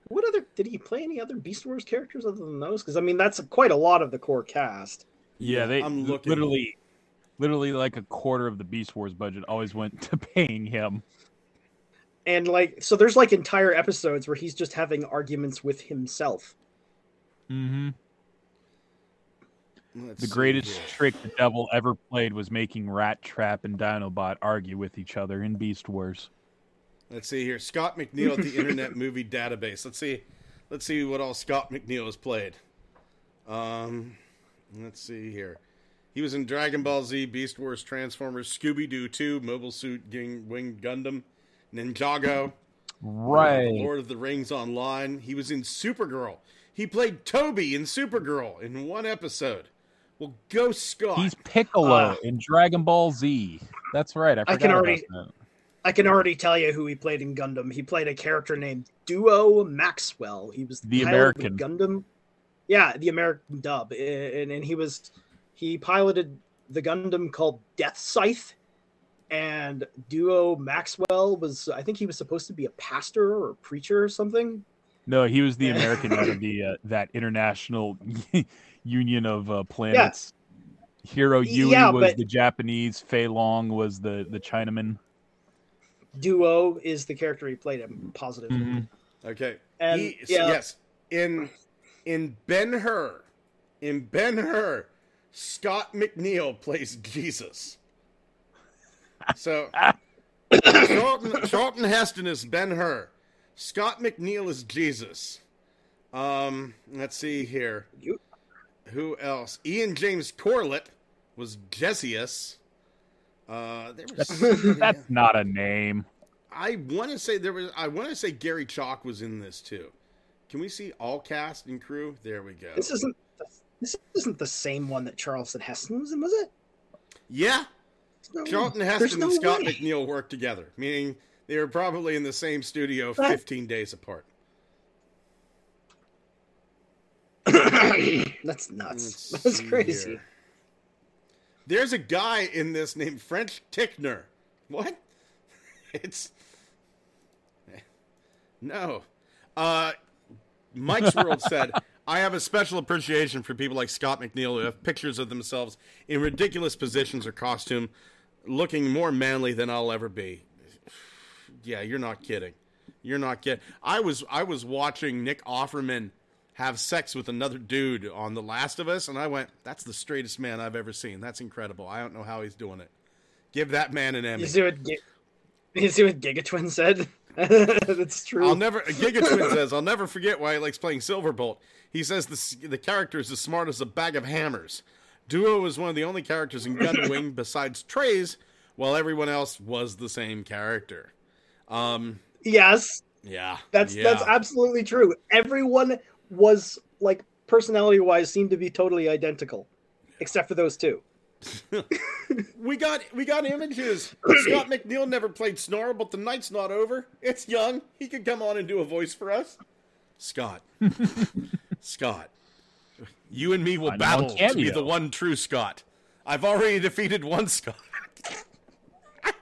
What other did he play any other Beast Wars characters other than those? Because I mean, that's quite a lot of the core cast. Yeah, they I'm looking. literally, literally like a quarter of the Beast Wars budget always went to paying him. And like, so there's like entire episodes where he's just having arguments with himself. Mm-hmm. Let's The greatest trick the devil ever played was making Rat Trap and Dinobot argue with each other in Beast Wars. Let's see here. Scott McNeil at the Internet Movie Database. Let's see. Let's see what all Scott McNeil has played. Um, let's see here. He was in Dragon Ball Z, Beast Wars, Transformers, Scooby Doo 2, Mobile Suit Ging, Winged Gundam, Ninjago, Right. Lord of the Rings Online. He was in Supergirl. He played Toby in Supergirl in one episode. Well, go Scott. He's Piccolo Uh, in Dragon Ball Z. That's right. I I forgot can about already- that. I can already tell you who he played in Gundam. He played a character named Duo Maxwell. He was The pilot of American. Gundam. Yeah, the American dub, and, and he was he piloted the Gundam called Death Scythe. And Duo Maxwell was, I think he was supposed to be a pastor or a preacher or something. No, he was the American out of the uh, that international union of uh, planets. Heero Yuy Yeah, was but- the Japanese. Fei Long was the the Chinaman. Duo is the character he played. I'm positive. Mhm. Okay. And, he, yeah. yes, in in Ben Hur, in Ben Hur, Scott McNeil plays Jesus. So Charlton, Charlton Heston is Ben Hur. Scott McNeil is Jesus. Um, let's see here. You- Who else? Ian James Corlett was Jesius. Uh, there was somebody That's not a name. I want to say there was. I want to say Gary Chalk was in this too. Can we see all cast and crew? There we go. This isn't this isn't the same one that Charleston Heston was in, was it? yeah, No, Charlton Heston no and Scott way. McNeil worked together, meaning they were probably in the same studio That- 15 days apart. That's nuts. Let's That's crazy. here. There's a guy in this named French Tickner. What? It's no. Uh, Mike's World said, "I have a special appreciation for people like Scott McNeil who have pictures of themselves in ridiculous positions or costume, looking more manly than I'll ever be." Yeah, you're not kidding. You're not kidding. I was I was watching Nick Offerman have sex with another dude on The Last of Us, and I went, "That's the straightest man I've ever seen. That's incredible. I don't know how he's doing it. Give that man an Emmy." You see what Gi- you see what Gigatwin said? That's true. I'll never. Giga Twin says, "I'll never forget why he likes playing Silverbolt." He says the the character is as smart as a bag of hammers. Duo is one of the only characters in Gunwing besides Trey's, while everyone else was the same character. Um, yes, yeah, that's yeah. that's absolutely true. Everyone was like personality wise seemed to be totally identical, except for those two. We got we got images. Scott McNeil never played Snarl, but the night's not over. It's young. He could come on and do a voice for us. Scott, Scott, you and me will I battle to be the one true Scott. I've already defeated one Scott.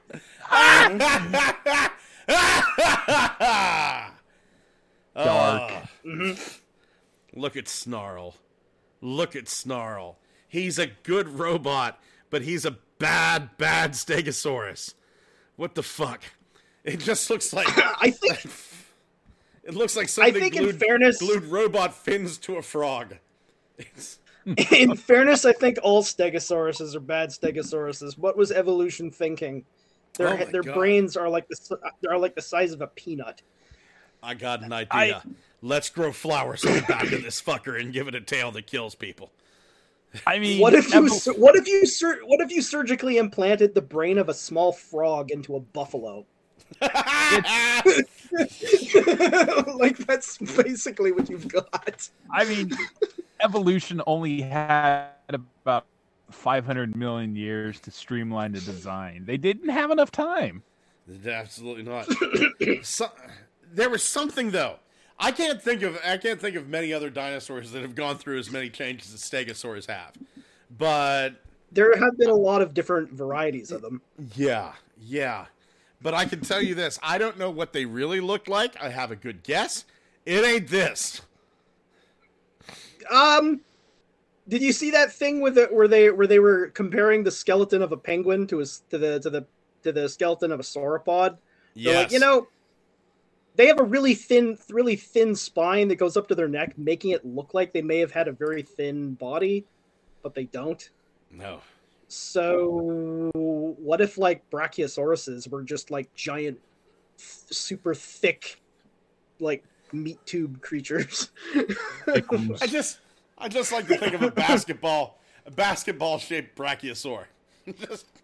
Dark. Ah. Look at Snarl. Look at Snarl. He's a good robot, but he's a bad, bad Stegosaurus. What the fuck? It just looks like I think it looks like somebody think in glued, fairness- glued robot fins to a frog. It's, in fairness, I think all Stegosauruses are bad Stegosauruses. What was evolution thinking? Their Oh their God. brains are like the are like the size of a peanut. I got an idea. I- Let's grow flowers on the back of this fucker and give it a tail that kills people. I mean, What if you evo- what if you sur- what if you surgically implanted the brain of a small frog into a buffalo? like that's basically what you've got. I mean, evolution only had about 500 million years to streamline the design. They didn't have enough time. Absolutely not. so, there was something though. I can't think of I can't think of many other dinosaurs that have gone through as many changes as Stegosaurs have. But There have been a lot of different varieties of them. yeah, yeah. But I can tell you this: I don't know what they really looked like. I have a good guess. It ain't this. Um, did you see that thing with it where they where they were comparing the skeleton of a penguin to his to the to the to the skeleton of a sauropod? They're Yes. like, you know, they have a really thin, really thin spine that goes up to their neck, making it look like they may have had a very thin body, but they don't. no. So, what if like brachiosauruses were just like giant, th- super thick, like meat tube creatures? I just I just like to think of a basketball a basketball shaped brachiosaur. just, just a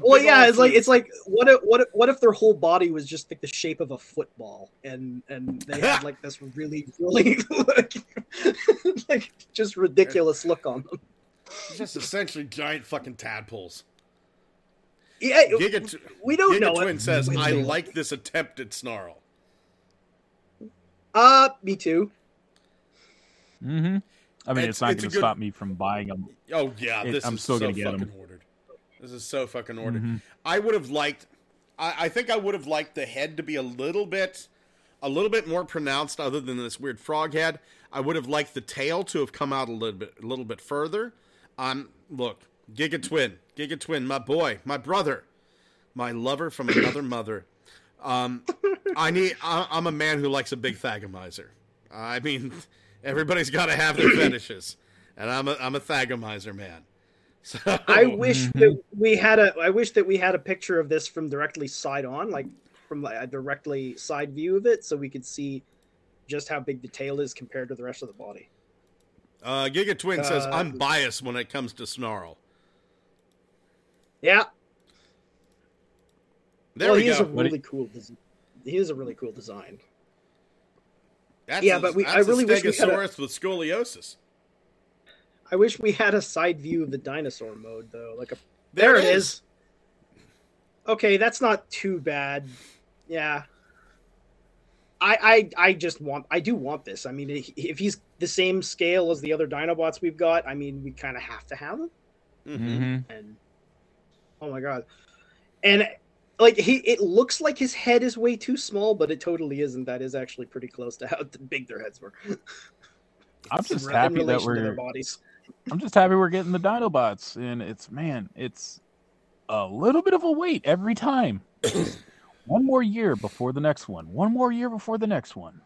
well, yeah, it's like it's like what if what if, what if their whole body was just like the shape of a football, and and they had like this really really like, like just ridiculous look on them. just essentially giant fucking tadpoles. Yeah, Giga, we don't Giga know. Twin it. says, "I like this attempt at snarl." Uh, me too. Mm-hmm. I mean, It's- it's, not going to good- stop me from buying them. Oh yeah, It- this I'm is still so gonna get 'em. fucking ordered. This is so fucking ordered. Mhm. I would have liked. I, I think I would have liked the head to be a little bit, a little bit more pronounced, other than this weird frog head. I would have liked the tail to have come out a little bit, a little bit further. Um, look, Giga Twin, Giga Twin, my boy, my brother, my lover from another mother. Um, I need. I, I'm a man who likes a big thagomizer. I mean, everybody's got to have their fetishes, and I'm a I'm a thagomizer man. So I wish that we had a. I wish that we had a picture of this from directly side on, like from a directly side view of it, so we could see just how big the tail is compared to the rest of the body. Uh, Giga Twin says, Uh, I'm biased when it comes to Snarl. Yeah, There well, we he is go. a really cool. Des- he is a really cool design. That's yeah, a, but we- I that's a really wish we had a- Stegosaurus with scoliosis. I wish we had a side view of the dinosaur mode though. Like a there, it is. Okay, that's not too bad. Yeah. I, I I just want I do want this. I mean, if if he's the same scale as the other Dinobots we've got, I mean, we kind of have to have him. Mhm. Mm-hmm. And oh my god, and like he, it looks like his head is way too small, but it totally isn't. That is actually pretty close to how big their heads were. I'm just happy that relation to their bodies. I'm just happy we're getting the Dinobots, and it's man, it's a little bit of a wait every time. One more year before the next one. One more year before the next one.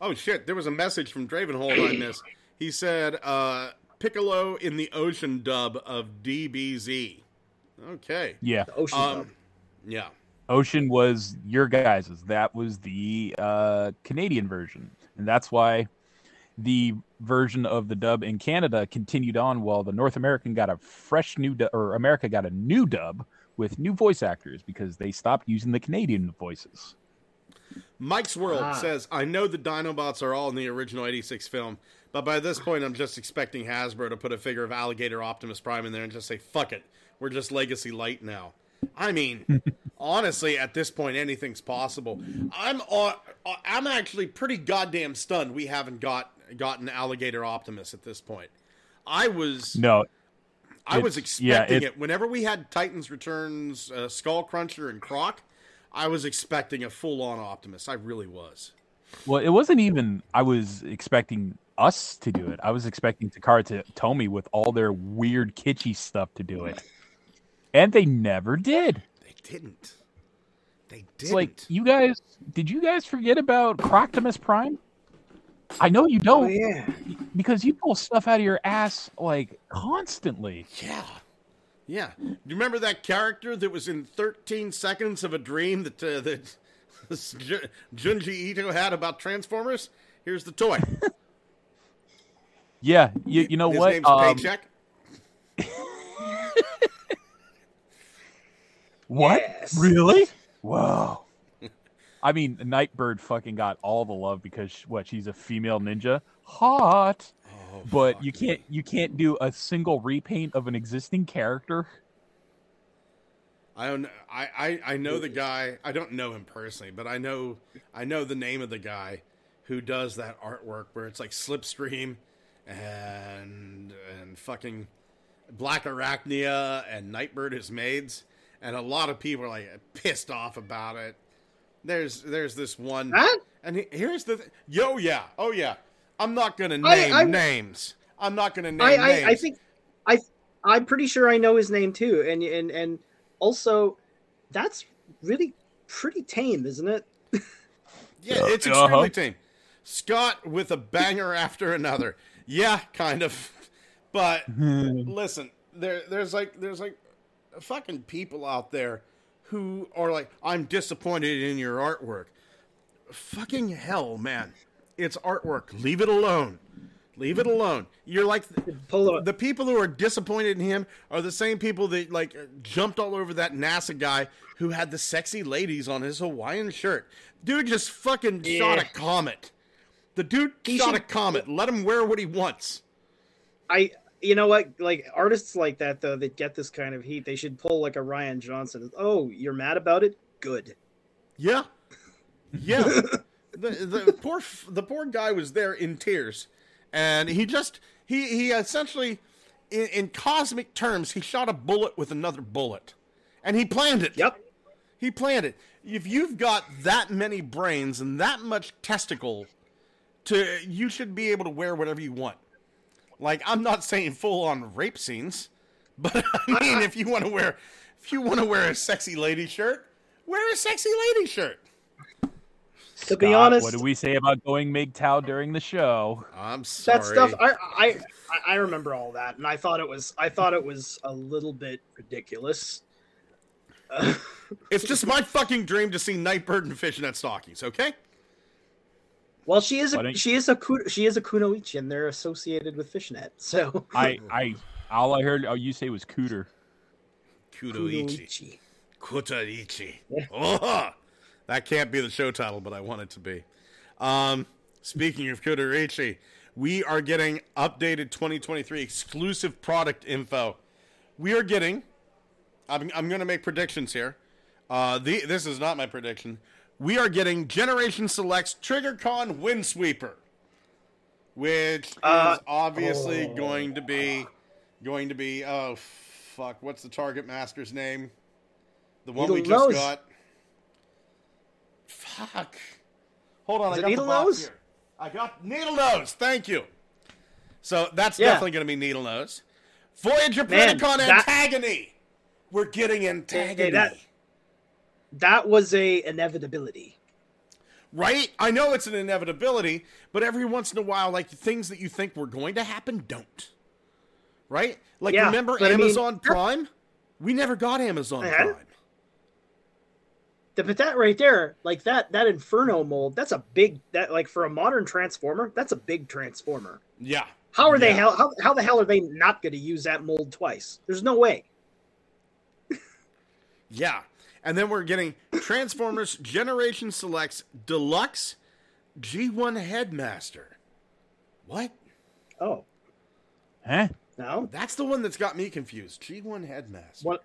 Oh shit! There was a message from Dravenholt on this. He said, uh, "Piccolo in the Ocean dub of DBZ." Okay. Yeah. The ocean Um, Dub. yeah. Ocean was your guys's. That was the uh, Canadian version, and that's why the version of the dub in Canada continued on while the North American got a fresh new du- or America got a new dub with new voice actors because they stopped using the Canadian voices. Mike's World Ah. says, I know the Dinobots are all in the original 86 film, but by this point, I'm just expecting Hasbro to put a figure of Alligator Optimus Prime in there and just say, fuck it. We're just Legacy Light now. I mean, honestly, at this point, anything's possible. I'm uh, uh, I'm actually pretty goddamn stunned we haven't got gotten Alligator Optimus at this point. I was No, I was It's- yeah, expecting it-. Whenever we had Titans Returns, uh, Skull Cruncher, and Croc, I was expecting a full on Optimus. I really was. Well, it wasn't even. I was expecting us to do it. I was expecting Takara to Tomy with all their weird kitschy stuff to do it, and they never did. They didn't. They didn't. It's like you guys. Did you guys forget about Proctimus Prime? I know you don't Oh yeah. because you pull stuff out of your ass like constantly. yeah. Yeah. Do you remember that character that was in 13 Seconds of a Dream that, uh, that Junji Ito had about Transformers? Here's the toy. Yeah, you, you know His what? name's Um, Paycheck. What? Yes. Really? Whoa. I mean, Nightbird fucking got all the love because what? She's a female ninja. Hot. Oh, but you can't you can't do a single repaint of an existing character. I don't. I, I I know the guy. I don't know him personally, but I know I know the name of the guy who does that artwork where it's like Slipstream and and fucking Black Arachnia and Nightbird as maids, and a lot of people are like pissed off about it. There's there's this one, That? and he- here's the th- yo yeah oh yeah. I'm not gonna I- name I- names. I'm not gonna name I, names. I, I think I I'm pretty sure I know his name too, and and and also that's really pretty tame, isn't it? Yeah, it's Uh-huh. extremely tame. Scott with a banger after another. Yeah, kind of. But listen, there there's like there's like fucking people out there who are like, I'm disappointed in your artwork. Fucking hell, man. It's artwork. Leave it alone. Leave it alone. You're like the people who are disappointed in him are the same people that like jumped all over that NASA guy who had the sexy ladies on his Hawaiian shirt. Dude just fucking shot a comet. The dude He shot a comet. Let him wear what he wants. I you know what like artists like that though that get this kind of heat they should pull like a Rian Johnson. Oh, you're mad about it? Good. Yeah, yeah. the the poor the poor guy was there in tears, and he just he he essentially, in, in cosmic terms, he shot a bullet with another bullet, and he planned it. Yep. He planned it. If you've got that many brains and that much testicle, to you should be able to wear whatever you want. Like I'm not saying full on rape scenes, but I mean if you want to wear if you want to wear a sexy lady shirt, wear a sexy lady shirt. To be honest, what do we say about going MGTOW during the show? I'm sorry. that stuff I, I I I remember all that and I thought it was I thought it was a little bit ridiculous. Uh, It's just my fucking dream to see Nightbird and fishnet stockings. Okay. Well, she is a she is a she is a kunoichi and they're associated with fishnet. So I I all I heard oh, you say was cooter. Kudoichi. kunoichi. Kutaichi. Yeah. Oh, that can't be the show title, but I want it to be. Um, speaking of Kutaichi, we are getting updated 2023 exclusive product info. We are getting. I'm, I'm going to make predictions here. Uh, the, this is not my prediction. We are getting Generation Selects TriggerCon Windsweeper, which Uh, is obviously oh. going to be going to be. Oh fuck! What's the Target Master's name? The one we just Nose. got. Fuck. Hold on, Is I got Needle Nose? here. I got Needle Nose. Thank you. So that's Yeah. definitely going to be Needle Nose. Voyager Man, Predacon that- Antagony. We're getting Antagony. that- that was a inevitability. Right? I know it's an inevitability, but every once in a while, like the things that you think were going to happen don't. Right? Like Yeah, remember but I mean- Amazon Prime? We never got Amazon Uh-huh. Prime. The- But that right there, like that that Inferno mold, that's a big that like for a modern transformer, that's a big transformer. Yeah. How are they hell how, how the hell are they not going to use that mold twice? There's no way. Yeah. And then we're getting Transformers Generation Selects Deluxe G1 Headmaster. What? Oh, Huh? no. That's the one that's got me confused. G1 Headmaster. What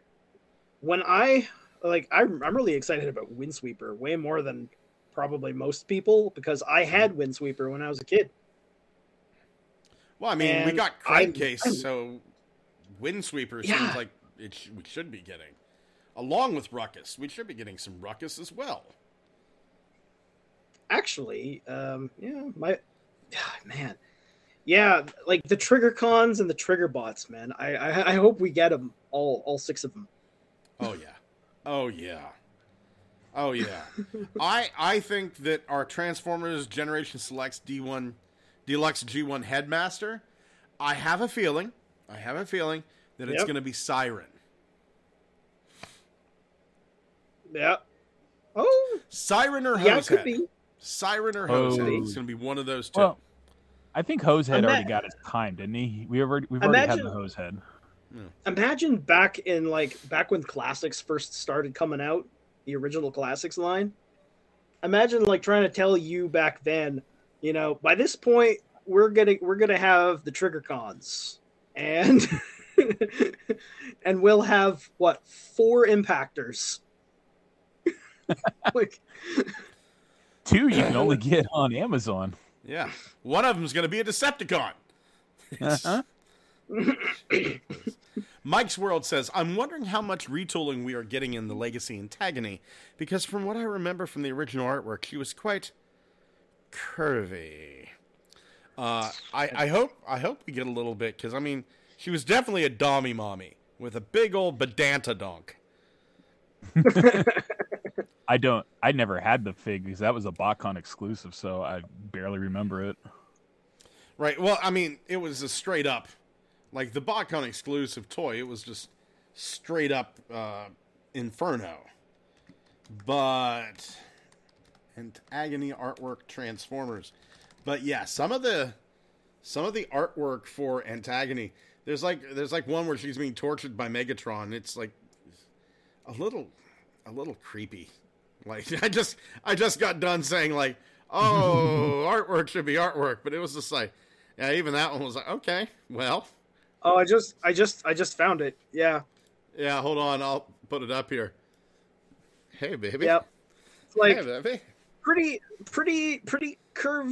when I like I'm I'm really excited about Windsweeper way more than probably most people because I had Windsweeper when I was a kid. Well, I mean, we got I'm- Crankcase, so Windsweeper Yeah. seems like it sh- we should be getting. Along with Ruckus, we should be getting some Ruckus as well. Actually, um yeah, my man. Yeah, like the trigger cons and the trigger bots, man. I I, I hope we get them all all six of them. Oh yeah. Oh yeah. Oh yeah. I I think that our Transformers Generation Selects D1 Deluxe G1 Headmaster, I have a feeling, I have a feeling that it's Yep. going to be Siren. Yeah. Oh, Siren or yeah, it could Hosehead. be. Siren or Oh. Hosehead. It's going to be one of those two. Well, I think Hosehead Ima- already got his time, didn't he? We already we've already had the Imagine- Hosehead. Imagine back in like back when classics first started coming out, the original classics line. Imagine like trying to tell you back then, you know, by this point we're gonna we're gonna have the trigger cons and and we'll have what four impactors. like Two you can only get on Amazon. Yeah. One of them's going to be a Decepticon. Uh-huh. Mike's World says, I'm wondering how much retooling we are getting in the Legacy Antagony, because from what I remember from the original artwork, she was quite curvy. Uh, I, I hope I hope we get a little bit, because, I mean, she was definitely a dommy mommy with a big old bedanta donk. I don't. I never had the fig because that was a BotCon exclusive, so I barely remember it. Right. Well, I mean, it was a straight up, like the BotCon exclusive toy. It was just straight up uh, Inferno. But and agony artwork Transformers. But yeah, some of the some of the artwork for Antagony, there's like there's like one where she's being tortured by Megatron. It's like a little a little creepy. Like I just I just got done saying like, oh, artwork should be artwork, but it was just like, yeah, even that one was like, okay, well, oh I just I just I just found it. Yeah. yeah, hold on, I'll put it up here. Hey, baby. Yep. It's like hey, baby. pretty pretty pretty curve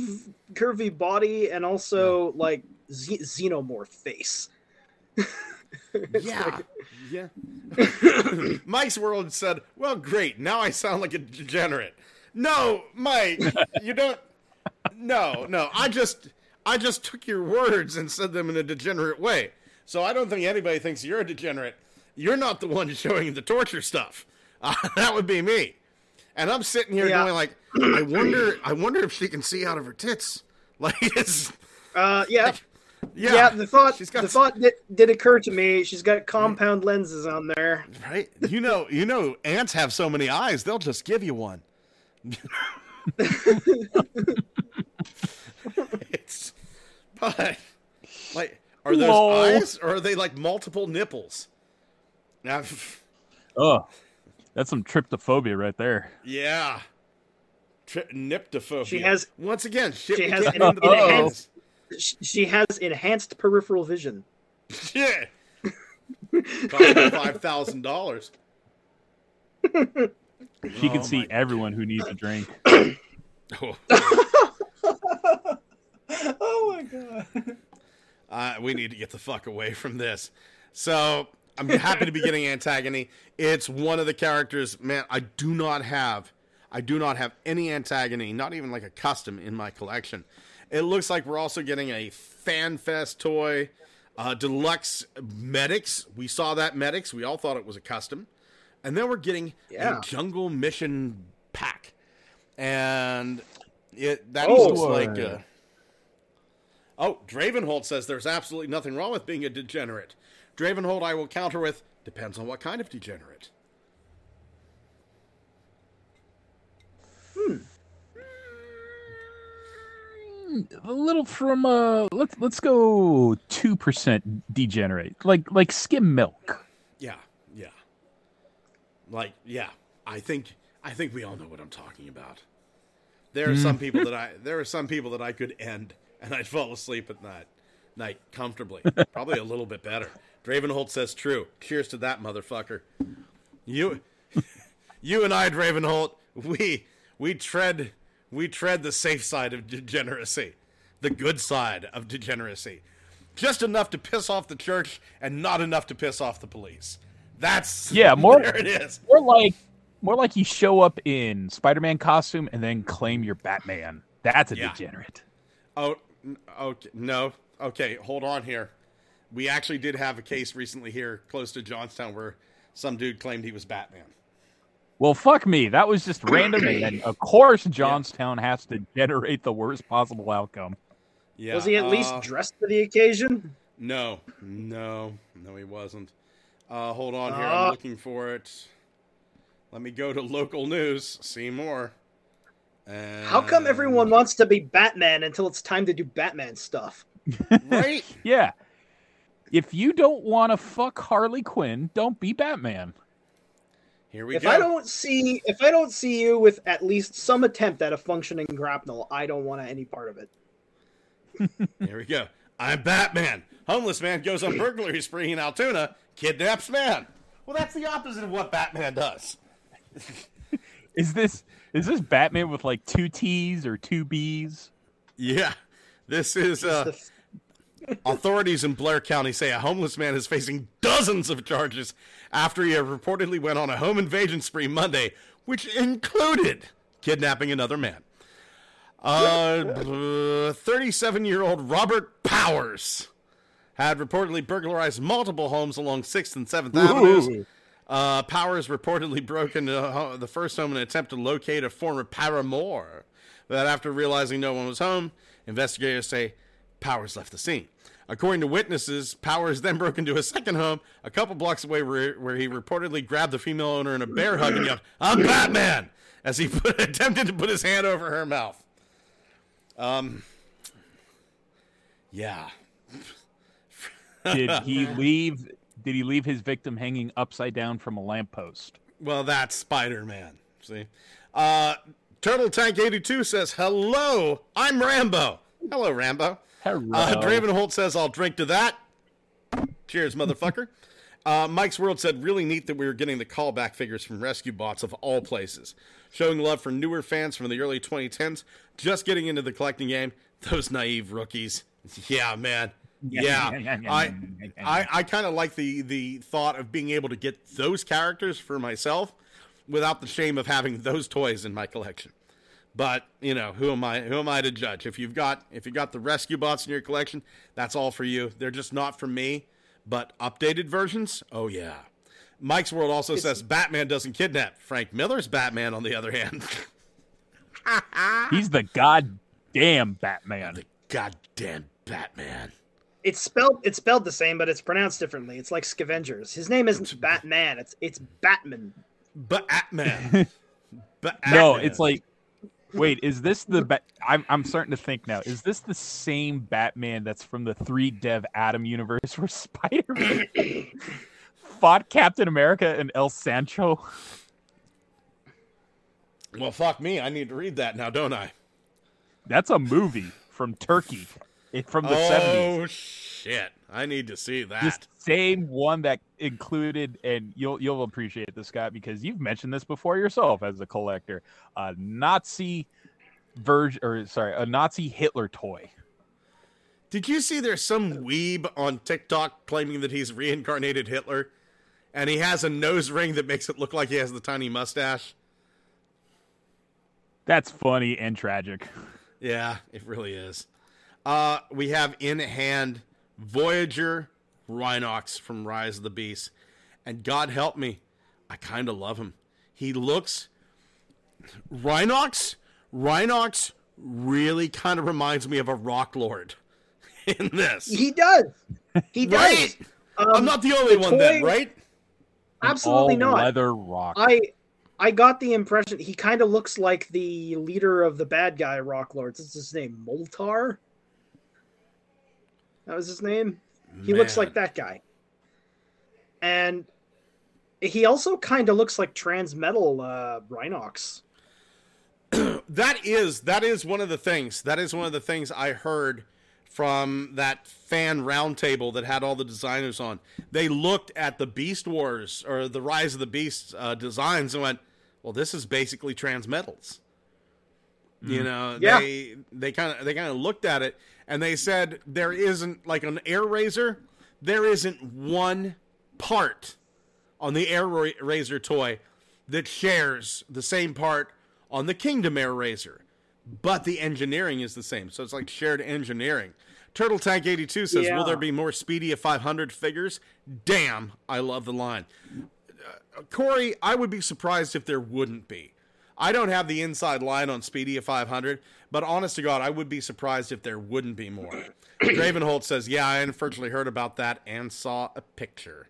curvy body and also like z- xenomorph face Yeah, like- yeah. Mike's world said, "Well, great. Now I sound like a degenerate." No, Mike, you don't. No, no. I just, I just took your words and said them in a degenerate way. So I don't think anybody thinks you're a degenerate. You're not the one showing the torture stuff. Uh, that would be me. And I'm sitting here Yeah. going like, I wonder, I wonder if she can see out of her tits. Like, it's, uh yeah yeah, yeah, the thought she's got the thought did, did occur to me she's got compound mm. lenses on there Right? You know, you know, ants have so many eyes; they'll just give you one. it's, but like, are those Lol. eyes, or are they like multiple nipples? Now, Oh, that's some tryptophobia right there. yeah, Tri- nyptophobia. She has- once again. Shit she has can't an name the enhanced- bands. Sh- she has enhanced peripheral vision Shit. Cost five thousand dollars. She can Oh see my everyone who needs a drink. Oh. oh my god uh, we need to get the fuck away from this. So I'm happy to be getting Antagony. It's one of the characters, man. I do not have, I do not have any Antagony, not even like a custom in my collection. It looks like we're also getting a FanFest toy, uh, deluxe medics. We saw that medics. We all thought it was a custom, and then we're getting Yeah. a jungle mission pack, and it that Oh. looks like. Uh, oh, Dravenholt says there's absolutely nothing wrong with being a degenerate. Dravenholt, I will counter with depends on what kind of degenerate. A little from uh let's let's go 2% degenerate. Like like skim milk. Yeah, yeah. Like, yeah. I think I think we all know what I'm talking about. There are some people that I there are some people that I could end and I'd fall asleep at night night comfortably. Probably a little bit better. Dravenholt says true. Cheers to that motherfucker. You you and I, Dravenholt, we we tread we tread the safe side of degeneracy. The good side of degeneracy. Just enough to piss off the church and not enough to piss off the police. That's Yeah, more- there it is. More like more like you show up in Spider-Man costume and then claim you're Batman. That's a Yeah. degenerate. Oh, okay. No. Okay, hold on here. We actually did have a case recently here close to Johnstown where some dude claimed he was Batman. Well, fuck me. That was just random. and of course, Johnstown has to generate the worst possible outcome. Yeah. Was he at least uh, dressed for the occasion? No, no, no, he wasn't. Uh, hold on here. I'm looking for it. Let me go to local news. See more. And... How come everyone wants to be Batman until it's time to do Batman stuff? right? Yeah. If you don't want to fuck Harley Quinn, don't be Batman. Here we If go. I don't see if I don't see you with at least some attempt at a functioning grapnel, I don't want any part of it. Here we go. I'm Batman. Homeless man goes on burglary spree in Altoona, kidnaps man. Well, that's the opposite of what Batman does. Is this is this Batman with like two T's or two B's? Yeah. This is uh, The- authorities in Blair County say a homeless man is facing dozens of charges after he reportedly went on a home invasion spree Monday, which included kidnapping another man. Uh, 37 year old Robert Powers had reportedly burglarized multiple homes along 6th and 7th Avenues. Uh, Powers reportedly broke into ho- the first home in an attempt to locate a former paramour. That after realizing no one was home, investigators say Powers left the scene. According to witnesses, Powers then broke into a second home a couple blocks away where, where he reportedly grabbed the female owner in a bear hug and yelled, I'm Batman! as he put, attempted to put his hand over her mouth. Um, yeah. Did he leave? Did he leave his victim hanging upside down from a lamppost? Well, that's Spider Man. See? Uh, Turtle Tank 82 says, Hello, I'm Rambo. Hello, Rambo. Hello. Uh, Dravenholt says, I'll drink to that. Cheers, motherfucker. Uh, Mike's World said, really neat that we were getting the callback figures from Rescue Bots of all places. Showing love for newer fans from the early 2010s, just getting into the collecting game. Those naive rookies. Yeah, man. Yeah. I, I, I kind of like the, the thought of being able to get those characters for myself without the shame of having those toys in my collection. But you know, who am I? Who am I to judge? If you've got if you got the rescue bots in your collection, that's all for you. They're just not for me. But updated versions, oh yeah. Mike's World also says Batman doesn't kidnap. Frank Miller's Batman, on the other hand, He's the goddamn Batman. the goddamn Batman. It's spelled it's spelled the same, but it's pronounced differently. It's like Scavengers. His name isn't Batman. It's it's Batman. Batman. Batman. No, it's like, wait, is this the? Ba- I'm I'm starting to think now. Is this the same Batman that's from the three Dev Adam universe where Spider Man fought Captain America and El Santo? well, fuck me. I need to read that now, don't I? That's a movie from Turkey, from the seventies. oh shit! I need to see that. This same one that included, and you'll you'll appreciate this, Scott, because you've mentioned this before yourself as a collector. A Nazi version, or sorry, a Nazi Hitler toy. Did you see there's some weeb on TikTok claiming that he's reincarnated Hitler? And he has a nose ring that makes it look like he has the tiny mustache? That's funny and tragic. Yeah, it really is. Uh, we have in hand Voyager Rhinox from Rise of the Beast. And God help me, I kind of love him. He looks Rhinox. Rhinox really kind of reminds me of a Rock Lord in this. He does. He does. Right? Um, I'm not the only the one then, right? Absolutely all not. Leather rock. I I got the impression he kind of looks like the leader of the bad guy Rock Lords. What's his name? Moltar. That was his name. He looks like that guy. And he also kind of looks like Transmetal uh, Rhinox. that is that is one of the things that is one of the things i heard from that fan roundtable that had all the designers on they looked at the beast wars or the rise of the beasts uh, designs and went well this is basically transmetals you know Yeah. they they kind of they kind of looked at it and they said there isn't like an Airazor there isn't one part on the air Ra- razor toy that shares the same part on the Kingdom Airazor, but the engineering is the same. So it's like shared engineering. Turtle Tank 82 says, Yeah. Will there be more Speedia 500 figures? Damn, I love the line. Uh, Corey, I would be surprised if there wouldn't be. I don't have the inside line on Speedia 500, but honest to God, I would be surprised if there wouldn't be more. Dravenholt says, Yeah, I unfortunately heard about that and saw a picture.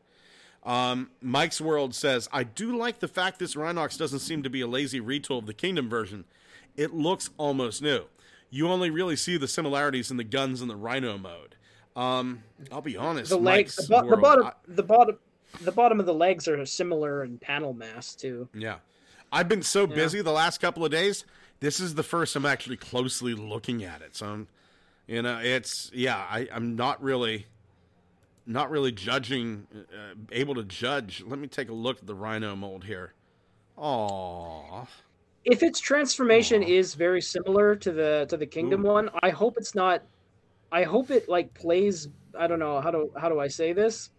Um, Mike's World says, I do like the fact this Rhinox doesn't seem to be a lazy retool of the Kingdom version. It looks almost new. You only really see the similarities in the guns and the Rhino mode. Um, I'll be honest. The legs, the, bo- the bottom, I- the bottom, the bottom of the legs are similar in panel mass too. yeah. I've been so busy the last couple of days. This is the first I'm actually closely looking at it. So, I'm, you know, it's, yeah, I, I'm not really, not really judging, uh, able to judge. Let me take a look at the Rhino mold here. Aww. if its transformation Aw. is very similar to the to the kingdom one i hope it's not i hope it like plays i don't know how do how do i say this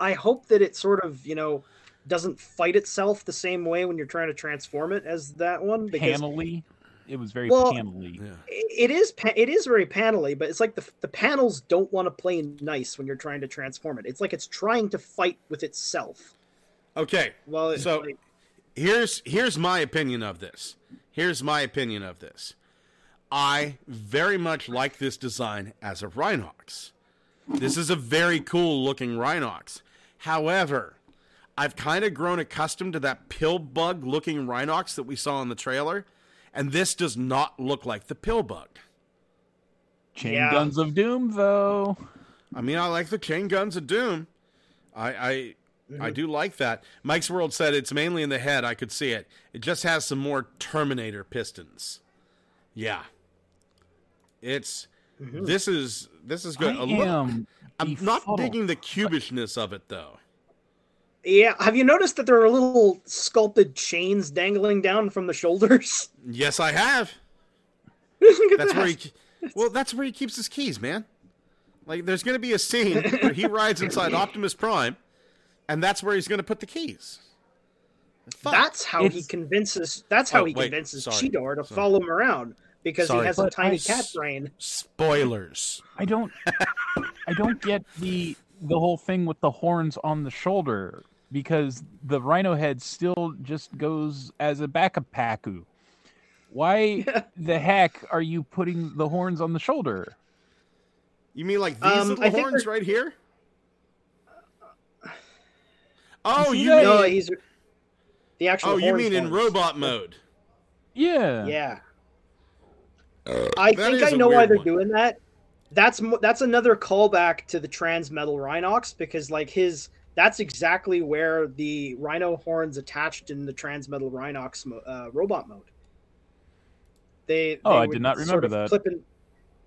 i hope that it sort of you know doesn't fight itself the same way when you're trying to transform it as that one because panely. It was very Well, panely. Yeah. It is it is very panely but it's like the the panels don't want to play nice when you're trying to transform it it's like it's trying to fight with itself Okay. well it's So- like, here's here's my opinion of this. Here's my opinion of this. I very much like this design as a Rhinox. This is a very cool looking Rhinox. However, I've kind of grown accustomed to that pill bug looking Rhinox that we saw in the trailer, and this does not look like the pill bug. Chain Yeah. Guns of Doom, though. I mean, I like the chain guns of Doom. I I, I mm-hmm. do like that. Mike's World said it's mainly in the head. I could see it. It just has some more Terminator pistons. Yeah. It's mm-hmm. this is this is good. I A little- am. I'm not digging the cubishness of it though. Yeah have you noticed that there are little sculpted chains dangling down from the shoulders Yes, I have. Look at That's that. where he Well, that's where he keeps his keys, man. Like there's going to be a scene where he rides inside Optimus Prime and that's where he's going to put the keys. Fuck. That's how he convinces. That's how Oh, he wait, convinces sorry, Cheetor to sorry. follow him around because Sorry. he has a tiny I cat brain. Spoilers. I don't. I don't get the the whole thing with the horns on the shoulder because the rhino head still just goes as a backup paku. Why the heck are you putting the horns on the shoulder? You mean like these Um, little I horns they're- right here? Oh, you that? mean No, he's the actual. oh, you horns mean in robot mode? Yeah. Yeah. I think I know why they're one. doing that. That's that's another callback to the Transmetal Rhinox because like his that's exactly where the rhino horns attached in the Transmetal Rhinox mo- uh, robot mode. They, Oh, they I did not sort remember of that.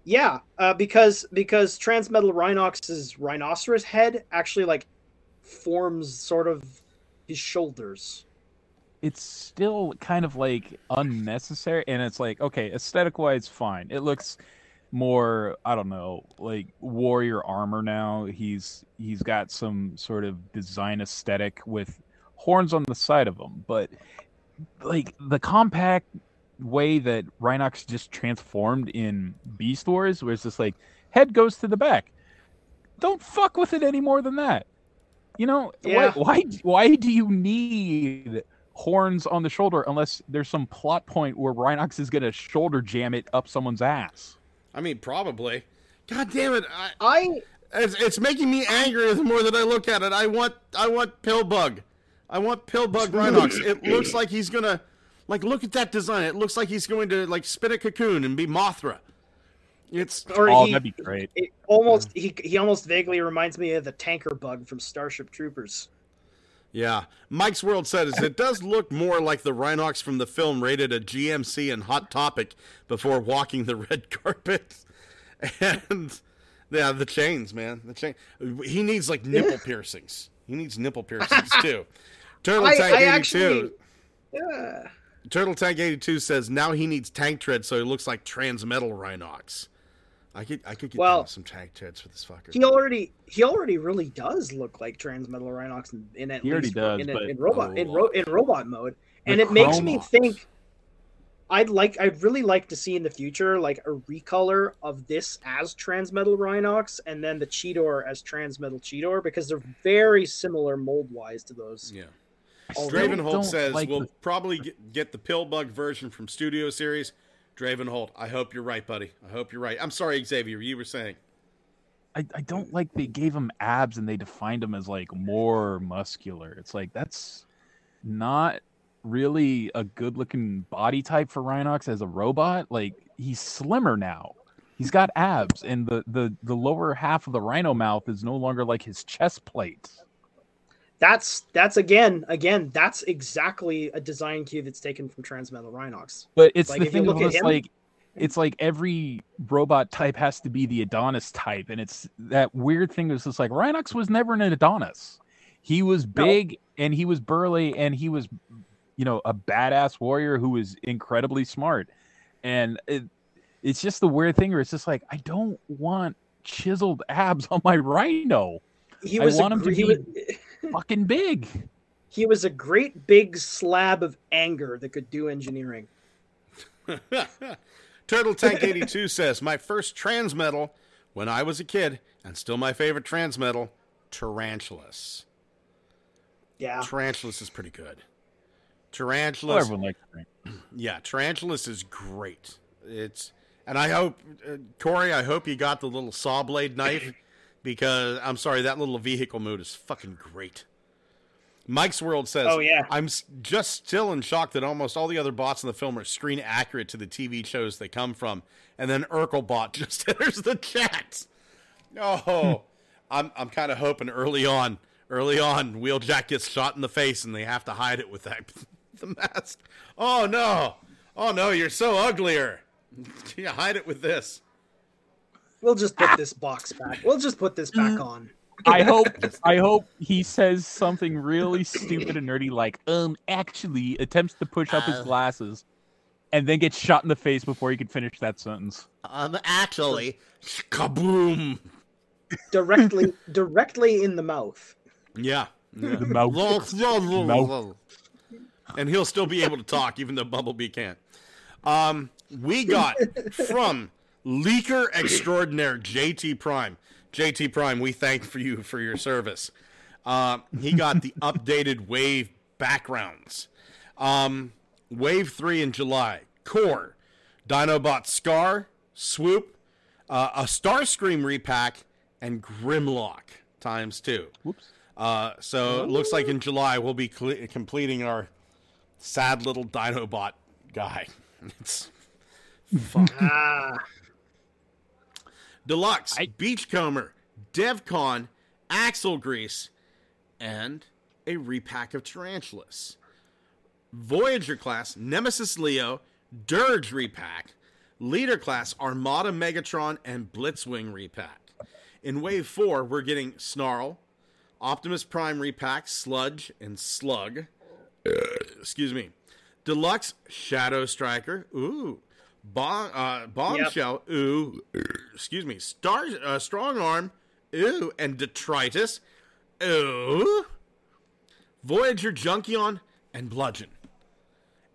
yeah, uh, because because Transmetal Rhinox's rhinoceros head actually like forms sort of his shoulders. It's still kind of like unnecessary, and it's like okay, aesthetic wise, fine. It looks more I don't know like warrior armor now. He's he's got some sort of design aesthetic with horns on the side of him, but like the compact way that Rhinox just transformed in Beast Wars, where it's just like head goes to the back. Don't fuck with it any more than that. You know, Yeah. why, why why do you need horns on the shoulder unless there's some plot point where Rhinox is gonna shoulder jam it up someone's ass? I mean, probably. God damn it! I, I it's, it's making me angrier the more that I look at it. I want I want Pillbug. I want Pillbug Rhinox. It looks like he's gonna like look at that design. It looks like he's going to like spin a cocoon and be Mothra. It's or Oh, he, that'd be great. it almost he he almost vaguely reminds me of the tanker bug from Starship Troopers. Yeah. Mike's World says it does look more like the Rhinox from the film rated a GMC and Hot Topic before walking the red carpet. And yeah, the chains, man. The chain. He needs like nipple piercings. He needs nipple piercings too. Turtle Tank I 82. actually- Yeah. Turtle Tank 82 says now he needs tank tread so he looks like Transmetal Rhinox. I could I could get Well, some tank treads for this fucker. He already he already really does look like Transmetal Rhinox in, in at He least does, in, but- in robot in, Oh. ro- in robot mode, and it makes me think. I'd like I'd really like to see in the future like a recolor of this as Transmetal Rhinox and then the Cheetor as Transmetal Cheetor because they're very similar mold wise to those. yeah. already. Dravenholt says like we'll the- probably get, get the Pillbug version from Studio Series. Dravenholt, I hope you're right, buddy. I hope you're right. I'm sorry, Xavier. You were saying. I, I don't like they gave him abs and they defined him as like more muscular. It's like that's not really a good looking body type for Rhinox as a robot. Like he's slimmer now. He's got abs and the, the, the lower half of the rhino mouth is no longer like his chest plate. That's that's again again that's exactly a design cue that's taken from Transmetal Rhinox. But it's Like, the thing look at him- like it's like every robot type has to be the Adonis type, and it's that weird thing is just like Rhinox was never an Adonis. He was No. big and he was burly and he was, you know, a badass warrior who was incredibly smart. And it, it's just the weird thing where it's just like I don't want chiseled abs on my rhino. He I was want a, him to he be- was, Fucking big. he was a great big slab of anger that could do engineering. Turtle Tank 82 says my first transmetal when I was a kid, and still my favorite transmetal, Tarantulas. Yeah. Tarantulas is pretty good. Oh, Tarantulas, everyone likes it. yeah, Tarantulas is great. It's and I hope uh, Corey, I hope you got the little saw blade knife because I'm sorry that little vehicle mode is fucking great. Mike's World says, Oh, yeah. I'm just still in shock that almost all the other bots in the film are screen accurate to the TV shows they come from." And then Urkelbot just enters the chat. Oh, I'm I'm kind of hoping early on, early on, Wheeljack gets shot in the face and they have to hide it with that the mask. Oh no, oh no, you're so uglier. Yeah, hide it with this. We'll just put this box back. We'll just put this back on. I hope I hope he says something really stupid and nerdy like, um, actually attempts to push up his glasses and then gets shot in the face before he can finish that sentence. Um, actually, kaboom. Directly directly in the mouth. Yeah. yeah. The mouth. Mouth. And he'll still be able to talk, even though Bumblebee can't. Um, we got from leaker extraordinaire JT Prime. JT Prime, we thank for you for your service. Uh, he got the updated wave backgrounds. Um, wave three in July. Core, Dinobot Scar, Swoop, uh, a Starscream repack, and Grimlock times two. Whoops. Uh, so it looks like in July we'll be cle completing our sad little Dinobot guy. It's Ah. Deluxe, I- Beachcomber, DevCon, Axle Grease, and a repack of Tarantulas. Voyager class, Nemesis Leo, Dirge repack, Leader class, Armada Megatron, and Blitzwing repack. In Wave 4, we're getting Snarl, Optimus Prime repack, Sludge, and Slug. Excuse me. Deluxe Shadow Striker. Ooh. Bomb, uh, bombshell. Ooh. Excuse me. Star, uh, Strong Arm. Ooh. And Detritus. Ooh. Voyager Junkion and Bludgeon.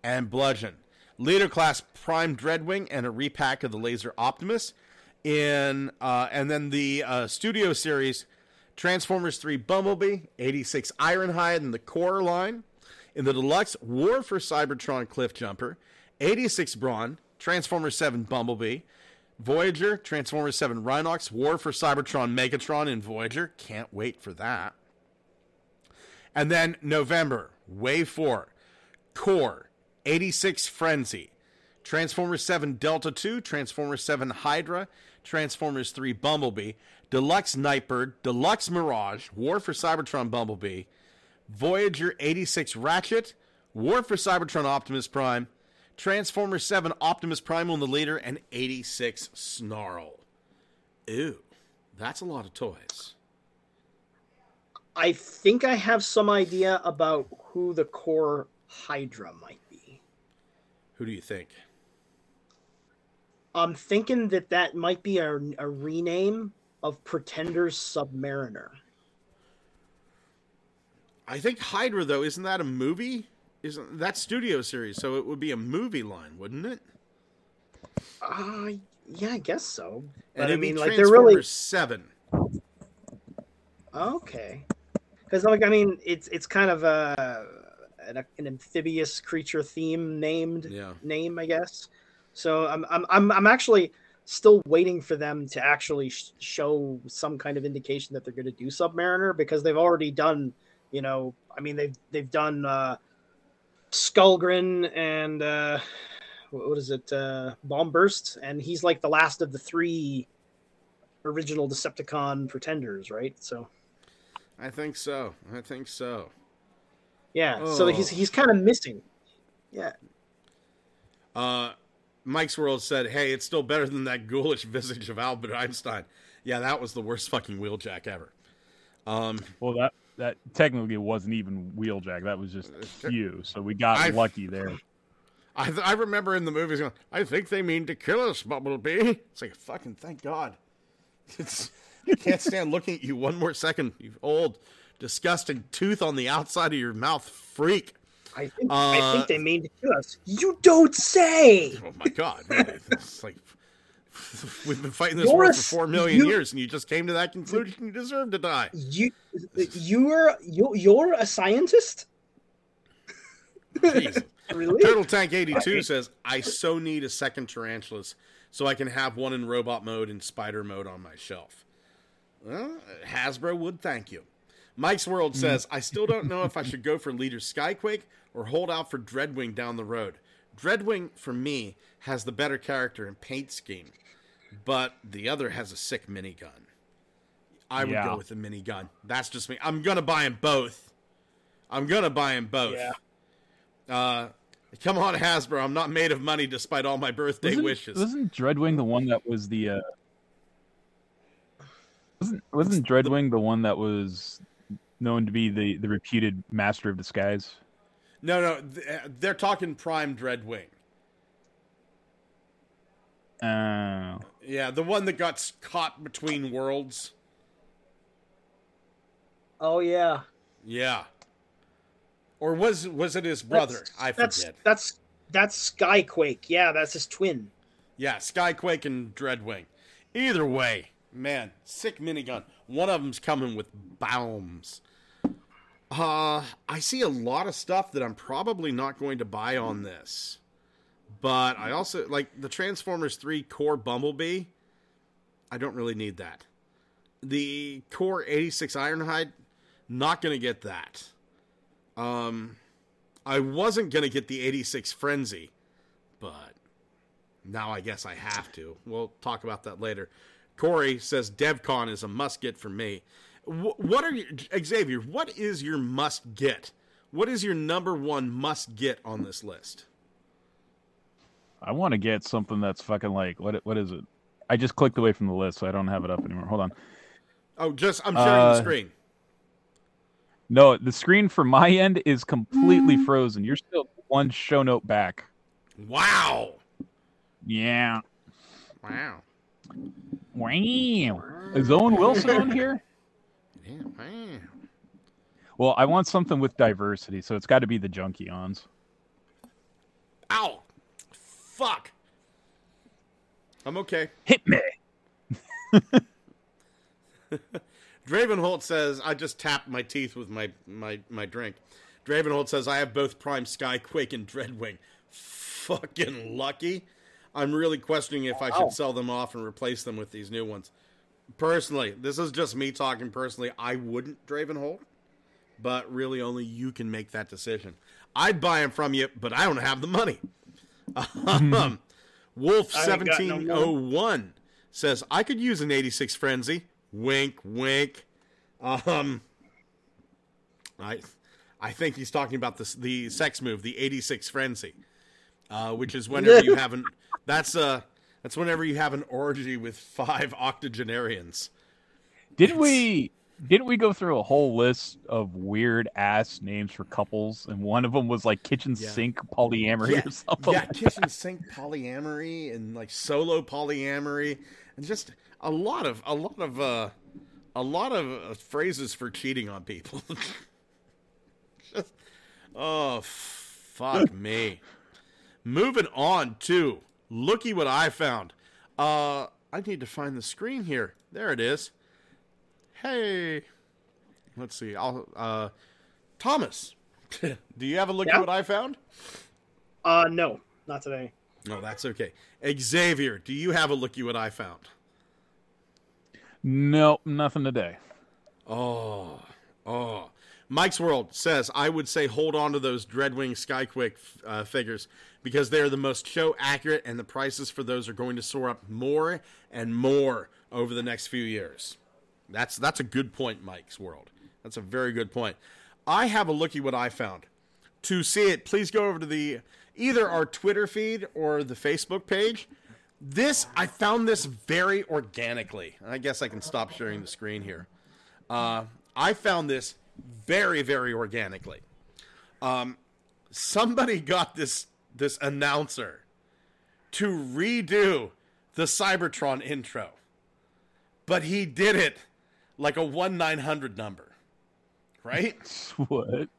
And Bludgeon. Leader class Prime Dreadwing and a repack of the Laser Optimus. In uh, and then the uh, studio series Transformers 3 Bumblebee, 86 Ironhide in the core line. In the deluxe, War for Cybertron Cliff Jumper, 86 Brawn, Transformers 7 Bumblebee, Voyager, Transformers 7 Rhinox, War for Cybertron Megatron and Voyager. Can't wait for that. And then November, Wave 4, Core, 86 Frenzy, Transformers 7 Delta 2, Transformers 7 Hydra, Transformers 3 Bumblebee, Deluxe Nightbird, Deluxe Mirage, War for Cybertron Bumblebee, Voyager 86 Ratchet, War for Cybertron Optimus Prime, Transformers 7 Optimus Primal in the leader, and 86 Snarl. Ew, that's a lot of toys. I think I have some idea about who the core Hydra might be. Who do you think? I'm thinking that that might be a, a rename of Pretenders Submariner. I think Hydra though isn't that a movie? Isn't that studio series? So it would be a movie line, wouldn't it? Uh, yeah, I guess so. And I mean, like they're really Seven. okay. Because like I mean, it's it's kind of a an, an amphibious creature theme named Yeah. name, I guess. So I'm I'm I'm I'm actually still waiting for them to actually sh- show some kind of indication that they're going to do Submariner because they've already done, you know, I mean they've they've done uh, Skullgrin and uh, what what is it, uh, Bomb Burst, and he's like the last of the three original Decepticon pretenders, right? So I think so. I think so. yeah, so he's Oh. he's kind of missing. Yeah, Uh, Mike's World said, "Hey, it's still better than that ghoulish visage of Albert Einstein." Yeah, that was the worst fucking wheeljack ever. Um, Well, that that technically wasn't even Wheeljack. That was just you. So we got I- lucky there. I I remember in the movies going, "I think they mean to kill us, Bumblebee." It's like fucking thank God. It's I can't stand looking at you one more second. You old, disgusting tooth on the outside of your mouth, freak. I think I Uh, think they mean to kill us. You don't say. Oh my God! Really? It's like we've been fighting this war for four million you- years, and you just came to that conclusion. You deserve to die. You you're you, you're a scientist. Really? Turtle Tank 82 says, I so need a second Tarantulas so I can have one in robot mode and spider mode on my shelf. Well, Hasbro would thank you. Mike's World mm. says, I still don't know if I should go for Leader Skyquake or hold out for Dreadwing down the road. Dreadwing, for me, has the better character and paint scheme, but the other has a sick minigun. I would Yeah. go with the minigun. That's just me. I'm going to buy them both. I'm going to buy them both. Yeah. Uh, come on, Hasbro. I'm not made of money despite all my birthday Wasn't, wishes. wasn't Dreadwing the one that was the? Uh, wasn't wasn't Dreadwing the one that was known to be the the reputed master of disguise? No, no, they're talking Prime Dreadwing. Uh, Yeah, the one that got caught between worlds. Oh yeah. Yeah. Or was was it his brother? That's- I that's, forget. That's that's Skyquake. Yeah, that's his twin. Yeah, Skyquake and Dreadwing. Either way, man, sick minigun. One of them's coming with bombs. Uh, I see a lot of stuff that I'm probably not going to buy on this. But I also like the Transformers 3 Core Bumblebee. I don't really need that. The Core 86 Ironhide, not going to get that. Um, I wasn't going to get the 86 Frenzy, but now I guess I have to. We'll talk about that later. Corey says DevCon is a must get for me. What are you, Xavier? What is your must get? What is your number one must get on this list? I want to get something that's fucking like what? What is it? I just clicked away from the list, so I don't have it up anymore. Hold on. Oh, just I'm sharing the Uh, screen. No, the screen for my end is completely frozen. You're still one show note back. Wow, Yeah. wow, Wow. Is Owen Wilson on here? yeah, wow. Well, I want something with diversity, so it's got to be the Junkions. Ow, fuck. I'm okay. Hit me. Dravenholt says, I just tapped my teeth with my, my, my drink. Dravenholt says, I have both Prime Skyquake and Dreadwing. Fucking lucky. I'm really questioning if I should sell them off and replace them with these new ones. Personally, this is just me talking personally. I wouldn't Dravenholt, but really only you can make that decision. I'd buy them from you, but I don't have the money. Um, Wolf I ain't got no seventeen oh one says I could use an eighty six frenzy. Wink, wink. Um, I, I think he's talking about the the sex move, the eighty six frenzy, uh, which is whenever you have an that's uh that's whenever you have an orgy with five octogenarians. Didn't we? Didn't we go through a whole list of weird ass names for couples, and one of them was like kitchen Yeah. sink polyamory yeah, or something? yeah, like kitchen sink polyamory and like solo polyamory and just a lot of a lot of uh a lot of uh, phrases for cheating on people. just, oh fuck me. Moving on to looky what I found. Uh I need to find the screen here. There it is. Hey. Let's see. I'll uh Thomas. Do you have a look at what I found? Uh, no, not today. No, that's okay. Xavier, do you have a looky what I found? No, nothing today. Oh, oh. Mike's World says I would say hold on to those Dreadwing Skyquake uh, figures because they are the most show accurate, and the prices for those are going to soar up more and more over the next few years. That's that's a good point, Mike's World. That's a very good point. I have a looky what I found. To see it, please go over to the either our Twitter feed or the Facebook page. This I found this very organically. I guess I can stop sharing the screen here. Uh, I found this very, very organically. Um, somebody got this this announcer to redo the Cybertron intro, but he did it like a one nine hundred number, right? What?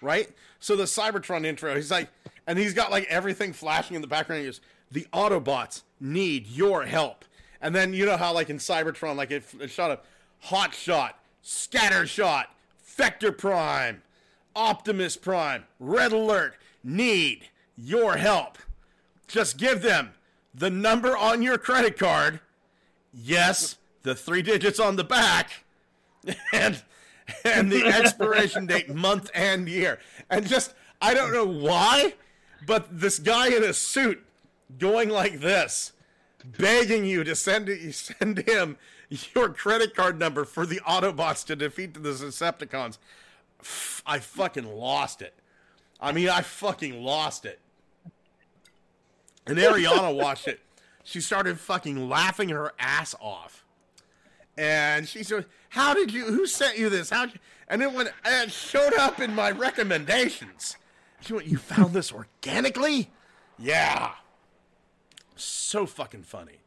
right? So the Cybertron intro, he's like, and he's got like everything flashing in the background. He goes, "The Autobots need your help." And then you know how like in Cybertron, like it, it shot a hot shot, scatter shot, Vector Prime, Optimus Prime, Red Alert need your help. Just give them the number on your credit card. Yes, the three digits on the back. And and the expiration date month and year. And just i don't know why but this guy in a suit going like this begging you to send send him your credit card number for the autobots to defeat the decepticons. I fucking lost it. I mean i fucking lost it. And ariana watched it. She started fucking laughing her ass off and she said, "How did you? Who sent you this? How?" And then when it showed up in my recommendations, she went, "You found this organically?" Yeah. So fucking funny.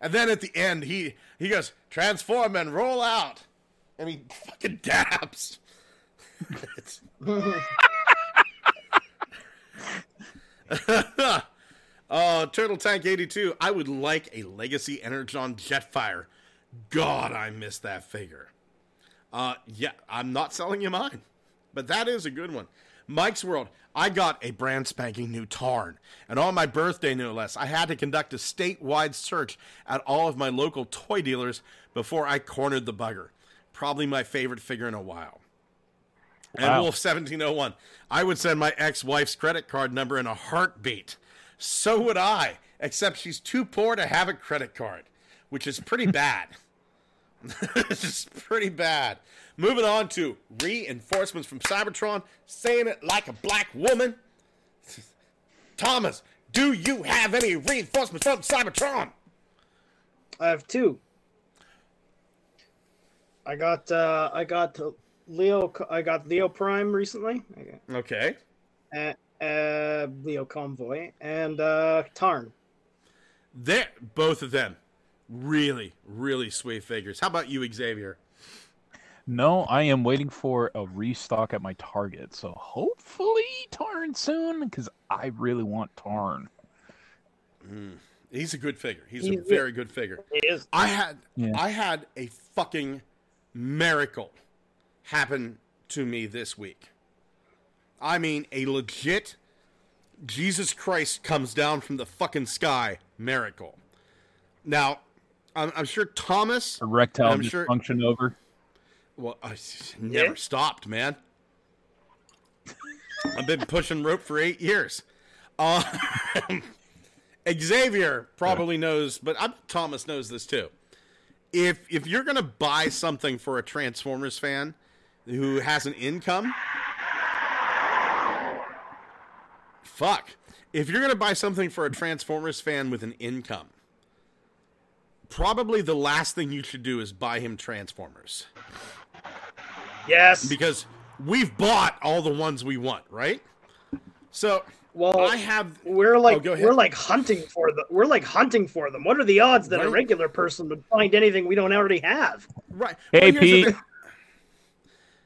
And then at the end, he he goes, "Transform and roll out," and he fucking dabs. Oh, Turtle Tank 82. I would like a Legacy Energon Jetfire. God, I miss that figure. Uh, yeah, I'm not selling you mine, but that is a good one. Mike's World. I got a brand spanking new Tarn, and on my birthday, no less, I had to conduct a statewide search at all of my local toy dealers before I cornered the bugger. Probably my favorite figure in a while. And Wolf 1701. I would send my ex wife's credit card number in a heartbeat. So would I, except she's too poor to have a credit card, which is pretty bad. it's just pretty bad. Moving on to reinforcements from Cybertron, saying it like a black woman. Thomas, do you have any reinforcements from Cybertron? I have two. I got uh I got Leo I got Leo Prime recently. Okay. Uh, uh Leo Convoy and uh Tarn. They're, both of them, really, really sweet figures. How about you, Xavier? No, I am waiting for a restock at my Target. So hopefully Tarn soon, because I really want Tarn. Mm, he's a good figure. He's a He's- very good figure. It is I had Yeah. I had a fucking miracle happen to me this week. I mean, a legit Jesus Christ comes down from the fucking sky miracle. Now, I'm, I'm sure Thomas. Erectile I'm sure- dysfunction over. Well, I never Yeah. stopped, man. I've been pushing rope for eight years. Uh, Xavier probably knows, but i Thomas knows this too. If if you're gonna buy something for a Transformers fan who has an income, fuck. If you're gonna buy something for a Transformers fan with an income, probably the last thing you should do is buy him Transformers Yes. because we've bought all the ones we want, right? So well, I have we're like Oh, we're like hunting for them. We're like hunting for them. What are the odds that a regular person would find anything we don't already have? right. Hey, Well, Pete.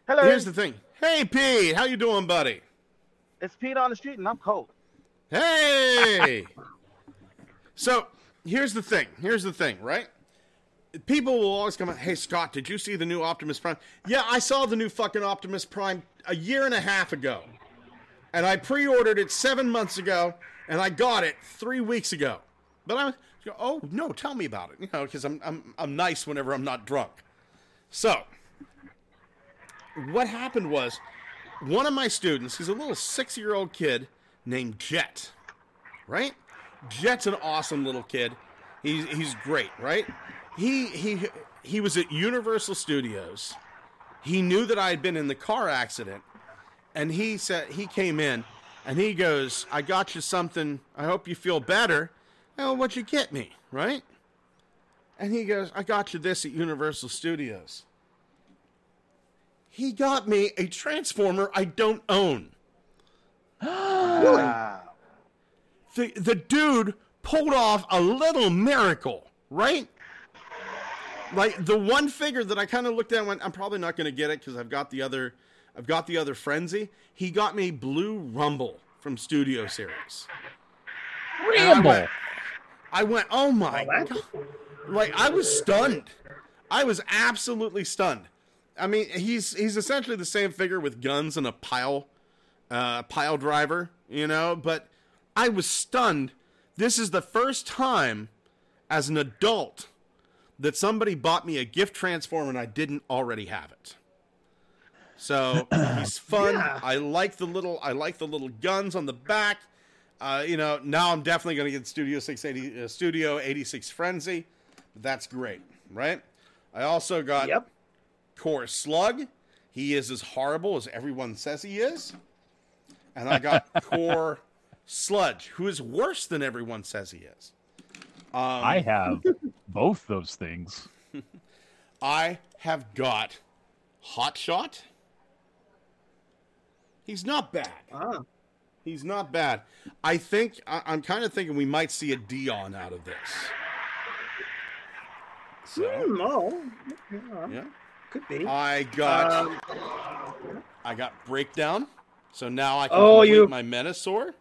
Hello, Here's the thing. Hey, Pete, how you doing, buddy? it's Pete on the street, and I'm cold. Hey. so here's the thing. Here's the thing, right? People will always come. Hey, Scott, did you see the new Optimus Prime? Yeah, I saw the new fucking Optimus Prime a year and a half ago, and I pre-ordered it seven months ago, and I got it three weeks ago. But I, go, oh no, tell me about it. You know, because I'm I'm I'm nice whenever I'm not drunk. So, what happened was, one of my students, he's a little six-year-old kid named Jet, right? Jet's an awesome little kid. He's he's great, right? He he he was at Universal Studios. He knew that I had been in the car accident, and he said he came in, and he goes, "I got you something. I hope you feel better." Oh, what'd you get me, right? And he goes, "I got you this at Universal Studios." He got me a transformer I don't own. Wow. The the dude pulled off a little miracle, right? Like the one figure that I kind of looked at and went, I'm probably not going to get it because I've got the other, I've got the other frenzy. He got me Blue Rumble from Studio Series. Rumble. I went, I went, oh my Oh, god! Like I was stunned. I was absolutely stunned. I mean, he's he's essentially the same figure with guns and a pile, uh, pile driver, you know. But I was stunned. This is the first time, as an adult, that somebody bought me a gift transformer and I didn't already have it. So he's fun. Yeah. I like the little I like the little guns on the back. Uh, you know, now I'm definitely going to get Studio 680 uh, Studio 86 Frenzy. That's great, right? I also got Yep. Core Slug. He is as horrible as everyone says he is. And I got Core Sludge, who is worse than everyone says he is. Um, I have both those things. I have got Hot Shot. He's not bad. Ah. He's not bad. I think I, I'm kind of thinking we might see a Dion out of this. So Hmm, oh, yeah, yeah, could be. I got Um, I got breakdown. So now I can Oh, complete you- my Menasor.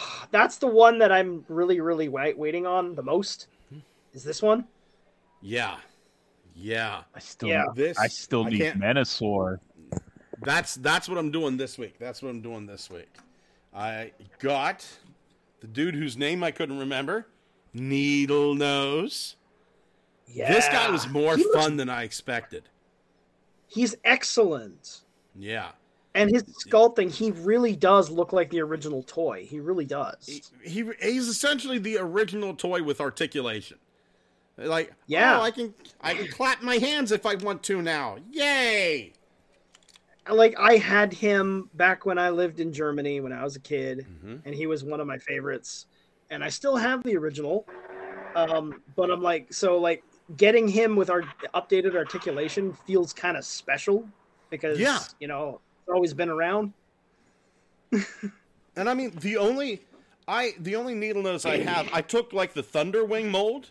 that's the one that I'm really, really wait, waiting on the most. Hmm. Is this one? Yeah, yeah. I still, Yeah. This I still need can't- Menasor. That's that's what I'm doing this week. That's what I'm doing this week. I got the dude whose name I couldn't remember, Needle Nose. Yeah. This guy was more He looks- fun than I expected. He's excellent. Yeah. And his sculpting, he really does look like the original toy. He really does. He, he he's essentially the original toy with articulation. Like, Yeah. oh, I can I can clap my hands if I want to now. Yay! like I had him back when I lived in Germany when I was a kid, Mhm. and he was one of my favorites. And I still have the original, um, but I'm like, so like getting him with our updated articulation feels kind of special because Yeah. you know it's always been around. And I mean, the only I the only needle nose I have, I took like the Thunderwing mold,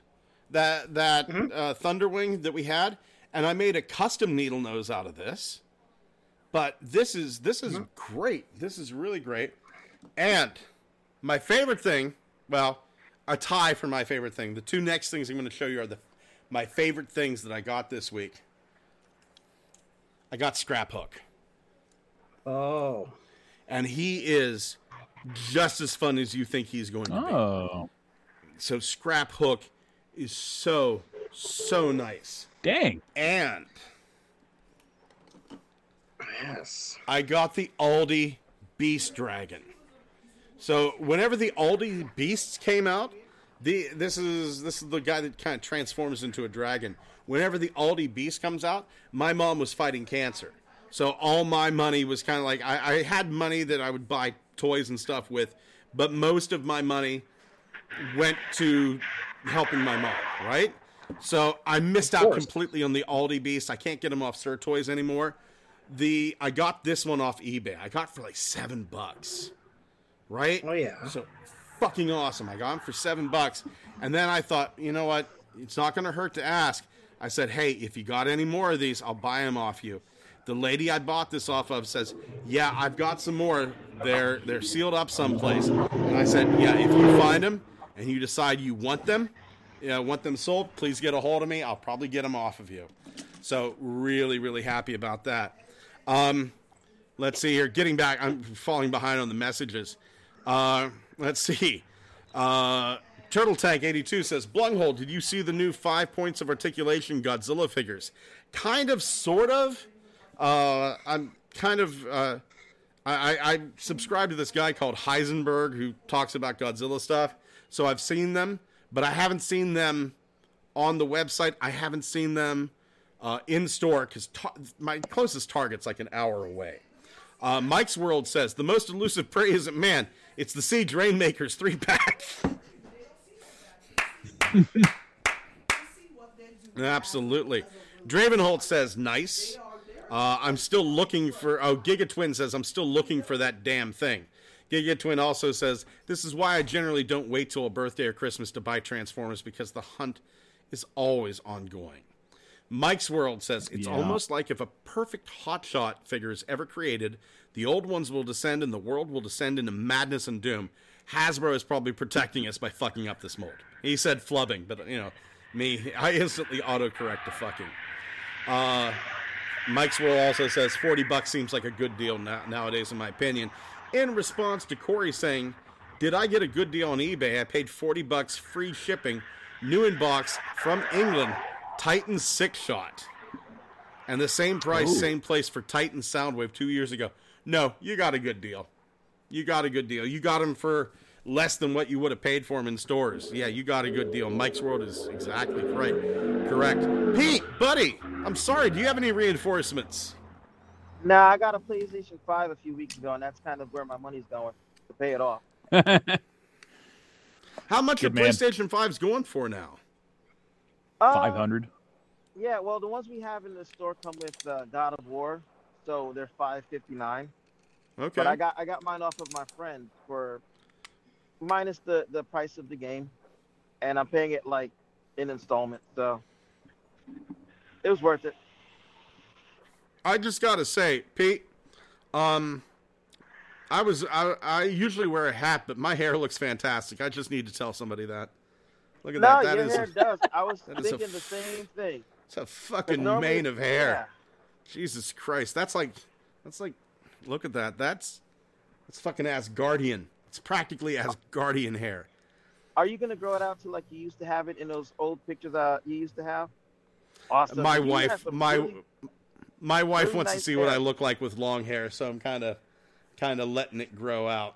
that that Mhm. uh, Thunderwing that we had, and I made a custom needle nose out of this. But this is this is great. This is really great. And my favorite thing, well, a tie for my favorite thing. The two next things I'm going to show you are the my favorite things that I got this week. I got Scrap Hook. Oh, and he is just as fun as you think he's going to be. Oh. So Scrap Hook is so so nice, dang. and yes. I got the Aldi Beast Dragon. So whenever the Aldi Beasts came out, the this is this is the guy that kind of transforms into a dragon. Whenever the Aldi Beast comes out, my mom was fighting cancer. So all my money was kind of like I, I had money that I would buy toys and stuff with, but most of my money went to helping my mom, right? So I missed out completely on the Aldi Beast. I can't get them off Sir Toys anymore. The I got this one off eBay. I got for like seven bucks, right? Oh yeah. So fucking awesome. I got them for seven bucks, and then I thought, you know what? It's not going to hurt to ask. I said, hey, if you got any more of these, I'll buy them off you. The lady I bought this off of says, yeah, I've got some more. They're they're sealed up someplace. And I said, yeah, if you find them and you decide you want them, know, want them sold, please get a hold of me. I'll probably get them off of you. So really, really happy about that. Um, let's see here. Getting back, I'm falling behind on the messages. Uh, let's see. Uh, Turtle Tank 82 says, Blunghole, did you see the new five points of articulation Godzilla figures? Kind of, sort of. Uh, I'm kind of. Uh, I, I, I subscribe to this guy called Heisenberg who talks about Godzilla stuff. So I've seen them, but I haven't seen them on the website. I haven't seen them uh, in store because ta- my closest target's like an hour away. Uh, Mike's World says the most elusive prey isn't man; it's the Siege Rainmakers three pack. Absolutely. Dravenholt says nice. Uh, I'm still looking for. Oh, Giga Twin says I'm still looking for that damn thing. Giga Twin also says this is why I generally don't wait till a birthday or Christmas to buy Transformers because the hunt is always ongoing. Mike's World says it's Yeah. almost like if a perfect hotshot figure is ever created, the old ones will descend and the world will descend into madness and doom. Hasbro is probably protecting us by fucking up this mold. He said flubbing, but you know, me, I instantly autocorrect to fucking. Uh, Mike's World also says 40 bucks seems like a good deal now, nowadays, in my opinion. In response to Corey saying, Did I get a good deal on eBay? I paid 40 bucks free shipping, new in box from England, Titan six shot. And the same price, same place for Titan Soundwave two years ago. No, you got a good deal. You got a good deal. You got them for less than what you would have paid for them in stores. Yeah, you got a good deal. Mike's World is exactly right. Correct. Pete, buddy, I'm sorry. Do you have any reinforcements? Nah, I got a PlayStation 5 a few weeks ago, and that's kind of where my money's going to pay it off. How much Good are man. PlayStation 5s going for now? Uh, Five hundred. Yeah, well, the ones we have in the store come with uh, God of War, so they're 559. Okay. But I got I got mine off of my friend for minus the the price of the game, and I'm paying it like in installments. So it was worth it. I just gotta say, Pete, um, I was I, I usually wear a hat, but my hair looks fantastic. I just need to tell somebody that. Look at No, that. That your is hair does. I was is a thinking the same thing. it's a fucking normally- mane of hair. yeah. Jesus Christ, that's like that's like look at that. That's that's fucking Asgardian. It's practically Asgardian hair. Are you gonna grow it out to like you used to have it in those old pictures uh you used to have? Awesome. my You wife, my really- my wife really wants to nice see what I look like with long hair, so I'm kind of kind of letting it grow out.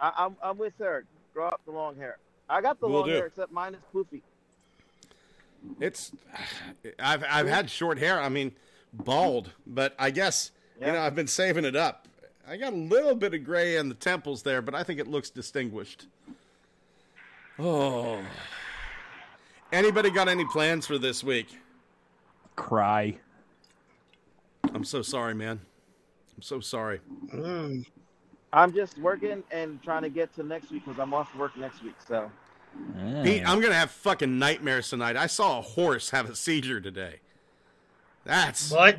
I, I'm I'm with her. Grow out the long hair. I got the Will long do. hair except mine is poofy. It's I've I've had short hair. I mean, bald, but I guess you know I've been saving it up. I got a little bit of gray in the temples there, but I think it looks distinguished. Oh. Anybody got any plans for this week? Cry. I'm so sorry, man. I'm so sorry. Mm. I'm just working and trying to get to next week because I'm off work next week. So Pete. I'm gonna have fucking nightmares tonight. I saw a horse have a seizure today. That's What?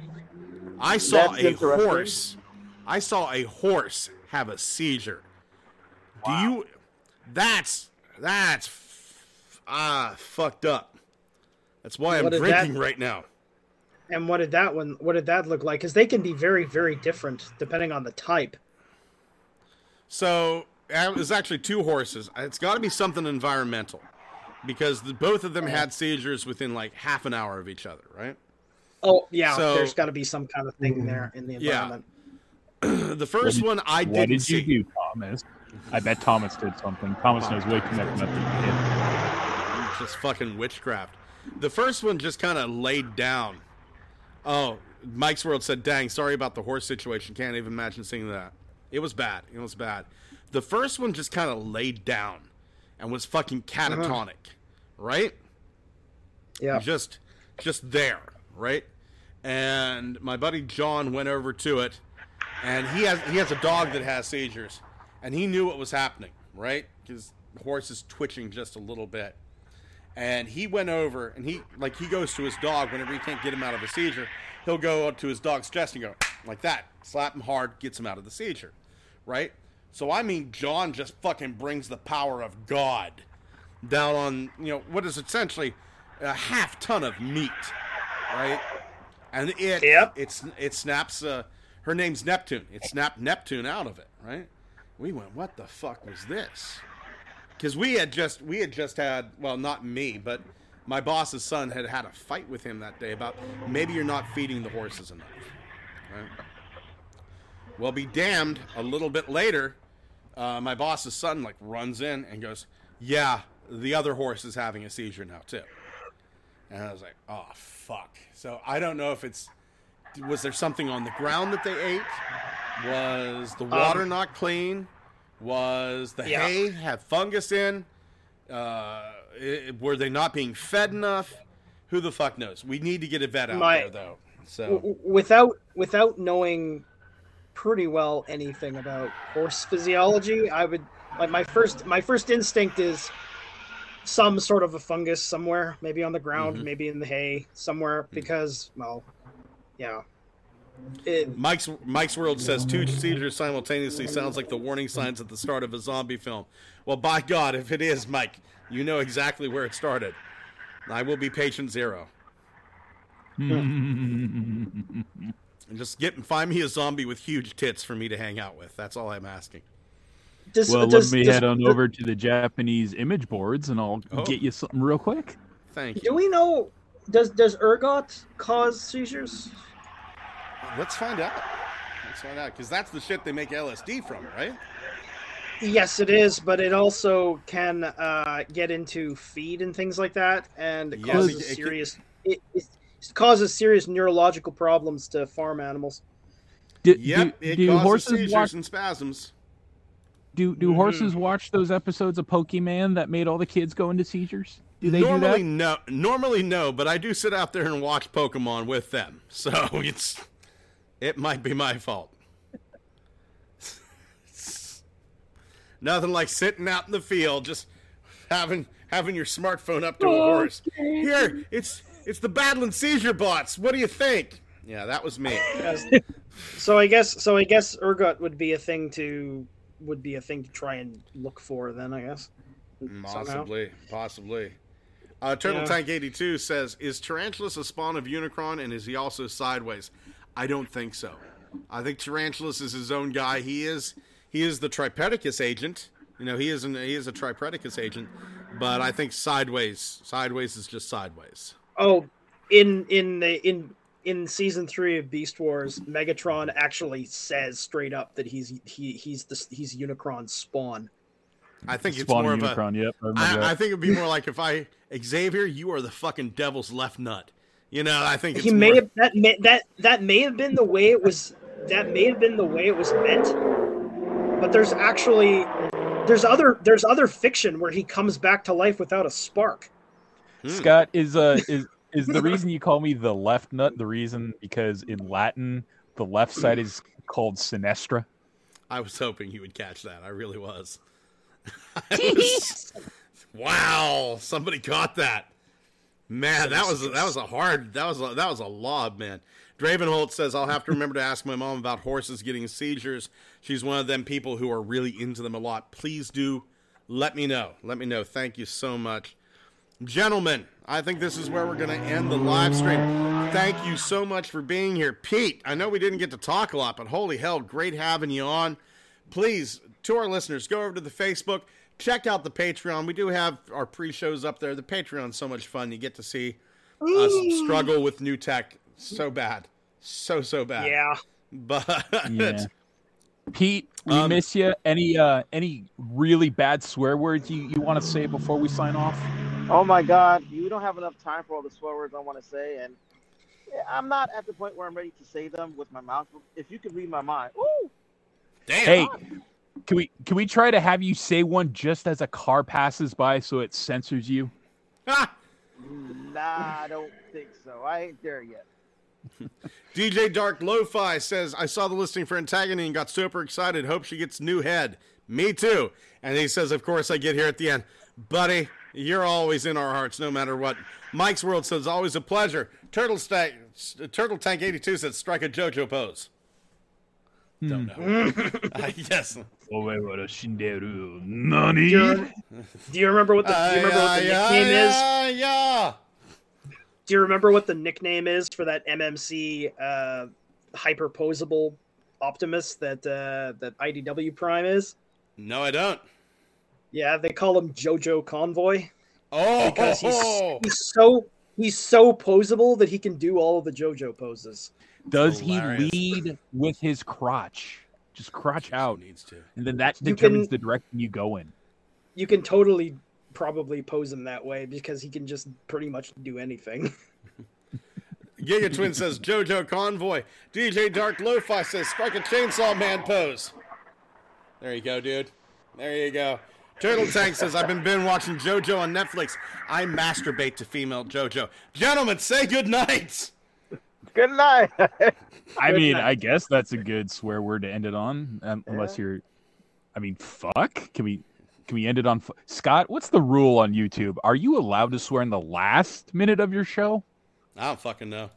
I saw That's a horse. I saw a horse have a seizure. Do you? That's that's f- ah fucked up. That's why I'm drinking that- right now. And what did that one? What did that look like? Because they can be very, very different depending on the type. So it was actually two horses. It's got to be something environmental because the, both of them had seizures within like half an hour of each other, right? Oh yeah, So- there's got to be some kind of thing there in the Yeah. Environment. The first one I what didn't did see. you do, Thomas? I bet Thomas did something. Thomas knows way too much about this. just fucking witchcraft. The first one just kind of laid down. Oh, Mike's World said, "Dang, sorry about the horse situation. Can't even imagine seeing that. It was bad. It was bad." The first one just kind of laid down and was fucking uh-huh. catatonic, right? Yeah. Just, just there, right? And my buddy John went over to it, and he has he has a dog that has seizures, and he knew what was happening, right? Because the horse is twitching just a little bit and he went over and he like he goes to his dog whenever he can't get him out of a seizure he'll go up to his dog's chest and go like that slap him hard gets him out of the seizure right so i mean john just fucking brings the power of god down on you know what is essentially a half ton of meat right and it Yep. it's it snaps uh her name's neptune. It snapped neptune out of it right? We went what the fuck was this? Because we had just we had just had well not me but my boss's son had had a fight with him that day about maybe you're not feeding the horses enough right? Well be damned a little bit later uh, my boss's son like runs in and goes yeah the other horse is having a seizure now too. And i was like oh fuck. So i don't know if it's was there something on the ground that they ate was the water not clean was the Yeah. hay have fungus in? Uh, i- were they not being fed enough? Who the fuck knows? We need to get a vet out My- there though. So W- without without knowing pretty well anything about horse physiology, I would like my first my first instinct is some sort of a fungus somewhere, maybe on the ground, Mhm. maybe in the hay somewhere, because well, yeah. It, Mike's Mike's World says two seizures simultaneously sounds like the warning signs at the start of a zombie film. Well, by God, if it is, Mike, you know exactly where it started. I will be patient zero. Hmm. And just get find me a zombie with huge tits for me to hang out with. That's all I'm asking. does, well, does, let me does- head on over to the Japanese image boards, and I'll Oh. get you something real quick. Thank you. Do we know? Does does ergot cause seizures? Let's find out. Let's find out because that's the shit they make LSD from, right? Yes, it is, but it also can uh, get into feed and things like that, and it Yes, causes it- it can- serious. It, it, causes serious neurological problems to farm animals. Do, Yep, do, it do causes horses seizures watch? and spasms. Do do Mhm. horses watch those episodes of Pokemon that made all the kids go into seizures? Do they normally do no, normally no, but I do sit out there and watch Pokemon with them, so it's it might be my fault. Nothing like sitting out in the field, just having having your smartphone up to a horse. Here, it's it's the battling seizure bots. What do you think? Yeah, that was me. So I guess so I guess ergot would be a thing to would be a thing to try and look for then I guess. Somehow. Possibly, possibly. Uh, Turtle Yeah. Tank eighty two says, "Is Tarantulas a spawn of Unicron, and is he also sideways?" I don't think so. I think Tarantulas is his own guy. He is he is the Tripredacus agent. You know, he is an, he is a Tripredacus agent, but I think sideways sideways is just sideways. Oh, in in the in in season three of Beast Wars, Megatron actually says straight up that he's he he's the he's Unicron's spawn. I think that? it's Spawn more of of a. Unicron. Yep. I I. I think it'd be more like if I Xavier, you are the fucking devil's left nut. You know, I think it's he may more- have that may, that that may have been the way it was that may have been the way it was meant but there's actually there's other there's other fiction where he comes back to life without a spark Hmm. Scott is uh is is the reason you call me the left nut the reason because in Latin the left side is called sinistra. I was hoping you would catch that. I really was. I was- wow, somebody caught that. Man, that was that was a hard that was a, that was a lob, man. Dravenholt says I'll have to remember to ask my mom about horses getting seizures. She's one of them people who are really into them a lot. Please do let me know. Let me know. Thank you so much. Gentlemen, I think this is where we're going to end the live stream. Thank you so much for being here. Pete, I know we didn't get to talk a lot, but holy hell, great having you on. Please, to our listeners, go over to the Facebook, check out the Patreon. We do have our pre shows up there. The Patreon's so much fun. You get to see us struggle with new tech so bad. So, so bad. Yeah. But Yeah. Pete, we Um, miss you. Any uh any really bad swear words you, you want to say before we sign off? Oh my God, you don't have enough time for all the swear words I want to say, and I'm not at the point where I'm ready to say them with my mouth. If you could read my mind, ooh, damn. Hey, can we can we try to have you say one just as a car passes by so it censors you? Ah! nah, I don't think so. I ain't there yet. DJ Dark Lo-Fi says, I saw the listing for Antagony and got super excited. Hope she gets new head. Me too. And he says, of course, I get here at the end. Buddy, you're always in our hearts, no matter what. Mike's World says, always a pleasure. Turtle, Sta- Turtle Tank 82 says, strike a JoJo pose. Don't know. Uh, yes. Nani? Do you, do you remember what the, do you remember what the yeah, nickname is? yeah, yeah. Do you remember what the nickname is for that MMC uh, hyperposable Optimus that uh, that IDW Prime is? No, I don't. Yeah, they call him JoJo Convoy Oh, because he's he's so he's so posable that he can do all of the JoJo poses. Does Hilarious. he lead with his crotch? Just crotch out, needs to. and then that You determines can- the direction you go in. You can totally probably pose him that way because he can just pretty much do anything. Giga Twin says JoJo Convoy. DJ Dark Lo-Fi says strike a chainsaw man pose. There you go, dude. There you go. Turtle Tank says I've been been watching JoJo on Netflix. I masturbate to female JoJo. Gentlemen, say good night. Good night. I Good mean, night. I guess that's a good swear word to end it on, um, unless you're. I mean, fuck. Can we? Can we end it on? fu- Scott, what's the rule on YouTube? Are you allowed to swear in the last minute of your show? I don't fucking know.